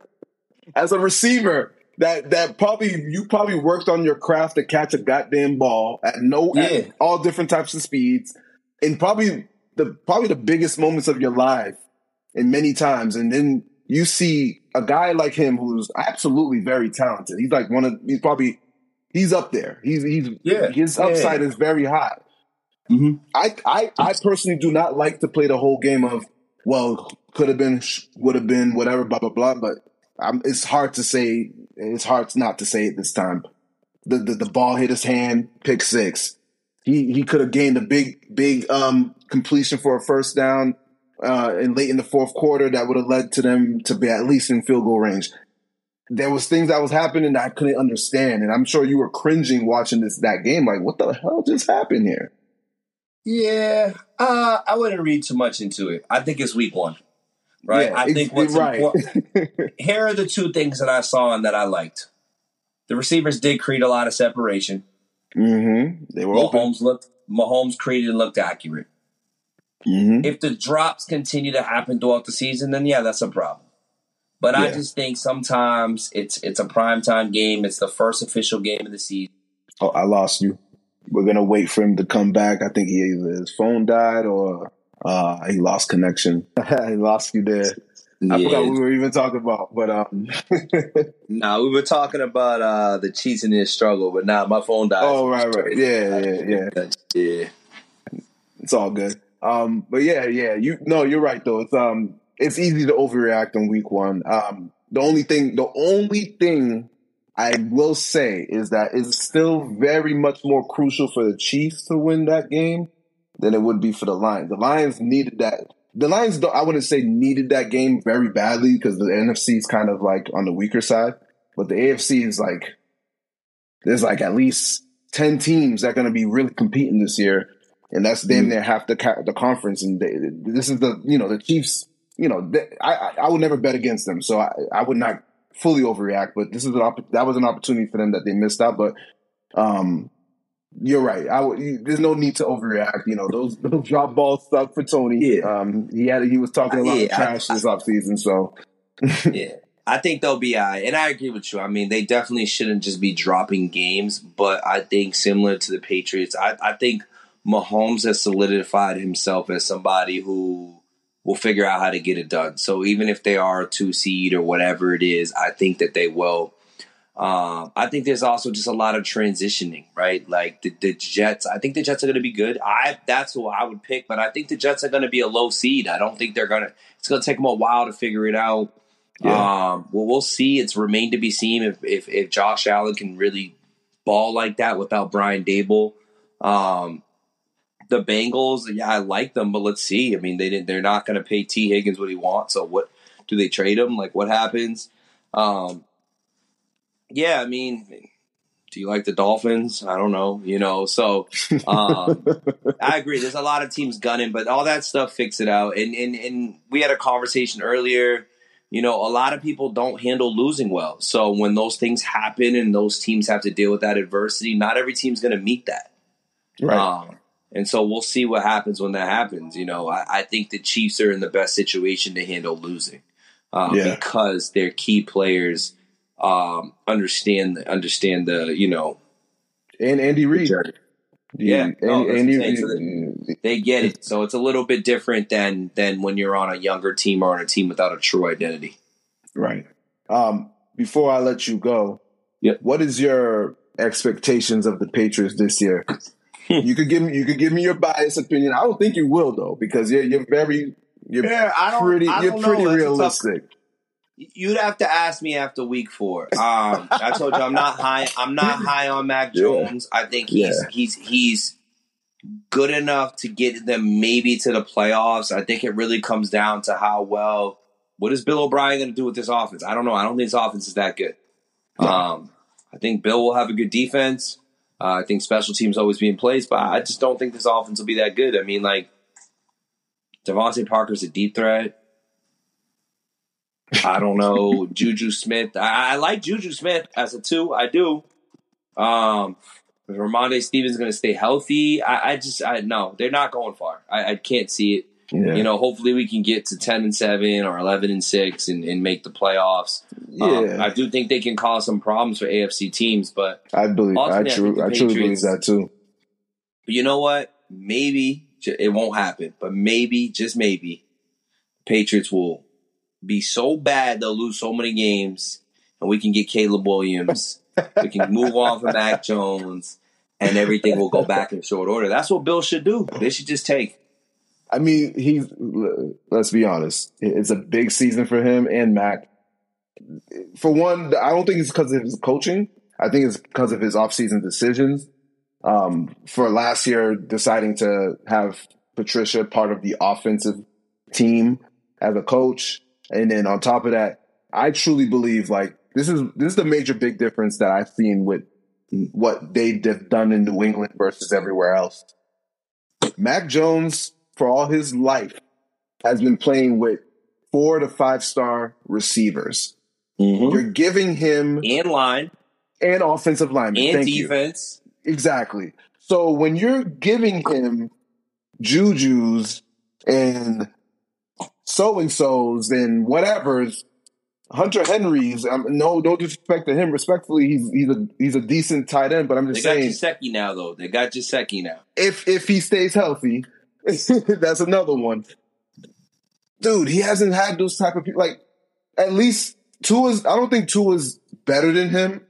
As a receiver, that that probably you probably worked on your craft to catch a goddamn ball at no yeah. at all different types of speeds, and probably the probably the biggest moments of your life, and many times, and then you see a guy like him who's absolutely very talented. He's like one of he's probably he's up there. He's he's yeah his upside yeah. is very high. Mm-hmm. I, I I personally do not like to play the whole game of well could have been, would have been, whatever, blah blah blah. But um, it's hard to say. It's hard not to say it this time. The, the the, ball hit his hand, pick six. He he could have gained a big big um, completion for a first down, uh, and late in the fourth quarter that would have led to them to be at least in field goal range. There was things that was happening that I couldn't understand, and I'm sure you were cringing watching this that game. Like, what the hell just happened here? Yeah, uh, I wouldn't read too much into it. I think it's week one right? Yeah, I think what's right. important. here are the two things that I saw and that I liked. The receivers did create a lot of separation. Mm-hmm. They were Mahomes open. looked Mahomes created and looked accurate. Mm-hmm. If the drops continue to happen throughout the season, then yeah, that's a problem. But yeah. I just think sometimes it's it's a prime time game. It's the first official game of the season. Oh, I lost you. We're gonna wait for him to come back. I think he either his phone died or uh, he lost connection. he lost you there. I forgot what we were even talking about, but um, nah, we were talking about uh, the Chiefs and their struggle, but now nah, my phone died. Oh right, right, yeah, yeah, yeah, yeah. It's all good. Um, but yeah, yeah, you no, you're right though. It's um, it's easy to overreact on week one. Um, the only thing, the only thing I will say is that it's still very much more crucial for the Chiefs to win that game than it would be for the Lions. The Lions needed that. The Lions, I wouldn't say needed that game very badly because the NFC is kind of like on the weaker side. but the AFC is like there's like at least ten teams that are going to be really competing this year, and that's damn Mm. near half the ca- the conference. And they, this is the you know the Chiefs. You know, they, I I I would never bet against them, so I I would not fully overreact. But this is an opp- that was an opportunity for them that they missed out. But um, you're right. I would, you, there's no need to overreact. You know, those those drop balls suck for Toney. Yeah. Um, he had he was talking a lot of Yeah, I- trash this offseason, so yeah. I think they'll be all right. And I agree with you. I mean, they definitely shouldn't just be dropping games, but I think similar to the Patriots, I, I think Mahomes has solidified himself as somebody who will figure out how to get it done. So even if they are a two seed or whatever it is, I think that they will. Um, I think there's also just a lot of transitioning, right? Like the, the Jets, I think the Jets are going to be good. I that's who I would pick, but I think the Jets are going to be a low seed. I don't think they're going to. It's going to take them a while to figure it out. Yeah. Um, well, we'll see. It's remained to be seen if, if if Josh Allen can really ball like that without Brian Daboll. Um, the Bengals, yeah, I like them, but let's see. I mean, they didn't. They're not going to pay Tee Higgins what he wants. So what do they trade him? Like what happens? Um, yeah, I mean, do you like the Dolphins? I don't know. You know, so um, I agree. There's a lot of teams gunning, but all that stuff fix it out. And and and we had a conversation earlier. You know, a lot of people don't handle losing well. So when those things happen and those teams have to deal with that adversity, not every team's going to meet that. right. Um, and so we'll see what happens when that happens. You know, I, I think the Chiefs are in the best situation to handle losing um, Yeah. because their key players um, understand understand the you know and Andy Reid. journey. Yeah, no, Andy, that's Andy, what I'm saying. So they get it. So it's a little bit different than than when you're on a younger team or on a team without a true identity. right. Um, before I let you go, Yep. what is your expectations of the Patriots this year? you could give me you could give me your biased opinion. I don't think you will though, because you're you're very you're Yeah, I don't- pretty I you're don't pretty. That's realistic. You'd have to ask me after week four. Um, I told you I'm not high. I'm not high on Mac Yeah. Jones. I think he's Yeah. he's he's good enough to get them maybe to the playoffs. I think it really comes down to how well. What is Bill O'Brien going to do with this offense? I don't know. I don't think this offense is that good. No. Um, I think Bill will have a good defense. Uh, I think special teams always be in place, but I just don't think this offense will be that good. I mean, like DeVante Parker's a deep threat. I don't know Juju Smith. I, I like Juju Smith as a two. I do. Um, is Rhamondre Stevens going to stay healthy? I, I just I no, they're not going far. I, I can't see it. Yeah. You know, hopefully we can get to ten and seven or eleven and six and, and make the playoffs. Um, yeah. I do think they can cause some problems for AFC teams, but I believe I, I true, think the I truly believe that too. but you know what? Maybe it won't happen, but maybe, just maybe, Patriots will be so bad they'll lose so many games, and we can get Caleb Williams. we can move on from Mac Jones, and everything will go back in short order. That's what Bill should do. They should just take. I mean, he's let's be honest. It's a big season for him and Mac. For one, I don't think it's because of his coaching. I think it's because of his offseason decisions. Um, for last year, deciding to have Patricia part of the offensive team as a coach, and then on top of that, I truly believe like this is this is the major big difference that I've seen with what they've done in New England versus everywhere else. Mac Jones, for all his life, has been playing with four to five star receivers. Mm-hmm. You're giving him And line an offensive lineman. and Thank you. defense. Exactly. So when you're giving him Juju's and so and so's and whatever's, Hunter Henry's, um, no, no disrespect to him. Respectfully, he's he's a he's a decent tight end, but I'm They just got saying Gesicki now, though. They got Gesicki now. if if he stays healthy, that's another one. Dude, he hasn't had those type of people. Like at least Tua's. I don't think Tua's better than him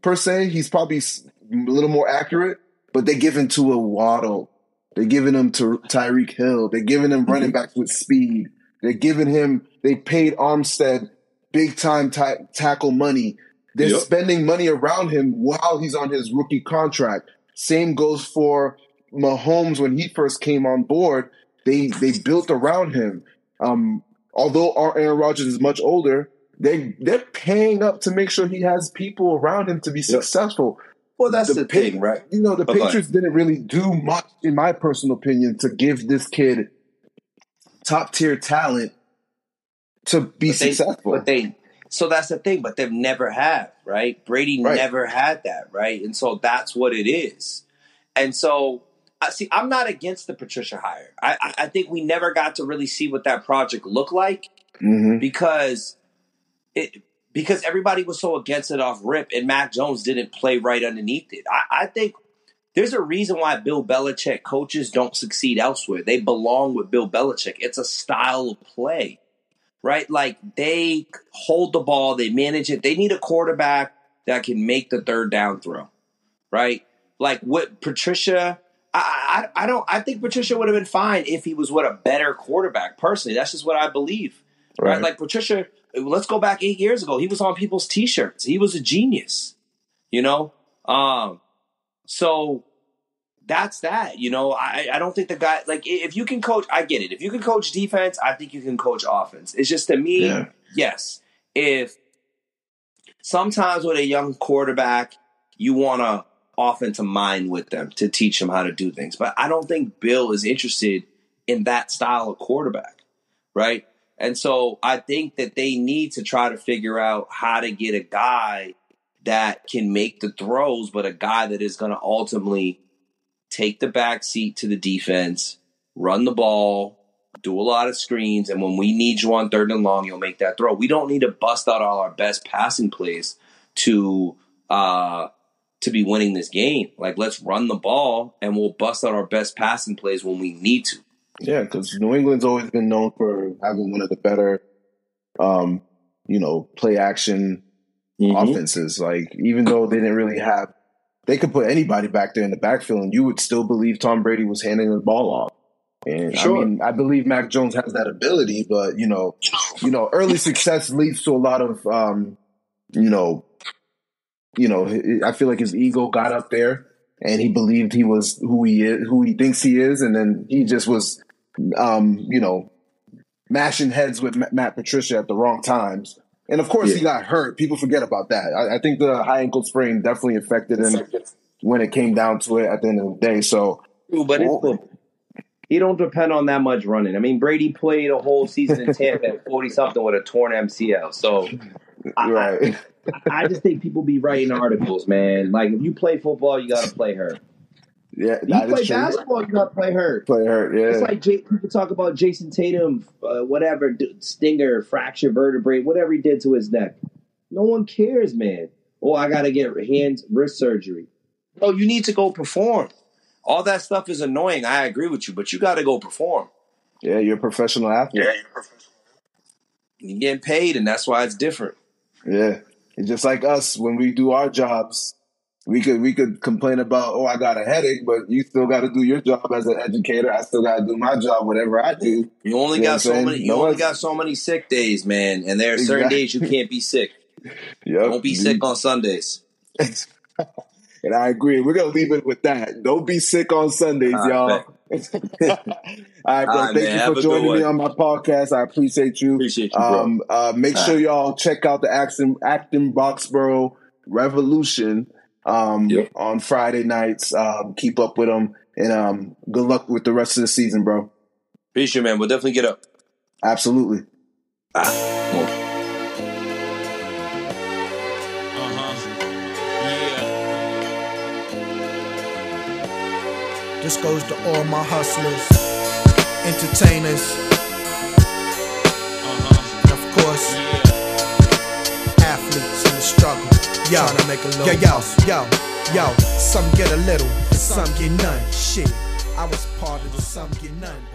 per se. He's probably a little more accurate, but they're giving Tua a Waddle. They're giving him to Tyreek Hill. They're giving him running backs with speed. They're giving him. They paid Armstead big time ta- tackle money. They're Yep. spending money around him while he's on his rookie contract. Same goes for Mahomes when he first came on board. They they built around him. Um, although our Aaron Rodgers is much older, they they're paying up to make sure he has people around him to be successful. Well, that's the, thing, right? You know, the go Patriots didn't really do much, in my personal opinion, to give this kid top tier talent to be But they- successful. But they, so that's the thing. But they've never had right. Brady Right. never had that right, and so that's what it is. And so, I see. I'm not against the Patricia hire. I, I, I think we never got to really see what that project looked like hmm because it because everybody was so against it off rip, and Mac Jones didn't play right underneath it. I, I think. There's a reason why Bill Belichick coaches don't succeed elsewhere. They belong with Bill Belichick. It's a style of play right? Like they hold the ball, they manage it. They need a quarterback that can make the third down throw, right? Like what Patricia. I, I I don't. I think Patricia would have been fine if he was with a better quarterback. Personally, that's just what I believe. Right? Right. Like Patricia. Let's go back eight years ago. He was on people's T-shirts. He was a genius. You know. Um. So that's that. You know, I I don't think the guy like if you can coach, I get it. If you can coach defense, I think you can coach offense. It's just to me, Yeah. yes. If sometimes with a young quarterback, you want to often to mind with them to teach them how to do things, but I don't think Bill is interested in that style of quarterback, right? And so I think that they need to try to figure out how to get a guy that can make the throws, but a guy that is going to ultimately take the back seat to the defense, run the ball, do a lot of screens, and when we need you on third and long, you'll make that throw. We don't need to bust out all our best passing plays to uh to be winning this game. Like let's run the ball and we'll bust out our best passing plays when we need to. Yeah, because New England's always been known for having one of the better, um, you know, play action Mm-hmm. offenses. Like even though they didn't really have, they could put anybody back there in the backfield, and you would still believe Tom Brady was handing the ball off. And Sure. I mean, I believe Mac Jones has that ability, but you know, you know, early success leads to a lot of, um, you know, you know, I feel like his ego got up there, and he believed he was who he is, who he thinks he is, and then he just was, um, you know, mashing heads with Matt Patricia at the wrong times. And of course, he got hurt. People forget about that. I, I think the high ankle sprain definitely affected him when it came down to it at the end of the day. So, True, but Well- football. He don't depend on that much running. I mean, Brady played a whole season in Tampa at forty something with a torn MCL. So I- I just think people be writing articles, man. Like if you play football, you got to play hurt. Yeah, You play is true. basketball, you got to play hurt. Play hurt. Yeah. It's like J- people talk about Jayson Tatum, uh, whatever stinger, fracture, vertebrae, whatever he did to his neck. No one cares, man. Oh, I got to get hands wrist surgery. No, you need to go perform. All that stuff is annoying. I agree with you, but you got to go perform. yeah, you're a professional athlete. Yeah, You're getting paid, and that's why it's different. Yeah. It's just like us when we do our jobs. We could we could complain about oh I got a headache, but you still got to do your job as an educator. I still got to do my job, whatever I do. You only You got so many. You No only got so many sick days, man. And there are certain Exactly. days you can't be sick. Yep. Don't be sick on Sundays. and I agree. We're gonna leave it with that. Don't be sick on Sundays, All y'all. right, All right, bro. All right, thank man. you for good joining me on my podcast. I appreciate you. Appreciate you, bro. Um, uh, make All sure y'all check out the Acton, Acton Boxborough Revolution um, Yep. on Friday nights. Um, keep up with them, and um, good luck with the rest of the season, bro. Appreciate, it, man. We'll definitely get up. Absolutely. Ah, come on. This goes to all my hustlers, entertainers, Yo, to make a yo, yo, yo, yo. Some get a little, some get none. Shit, I was part of the some get none.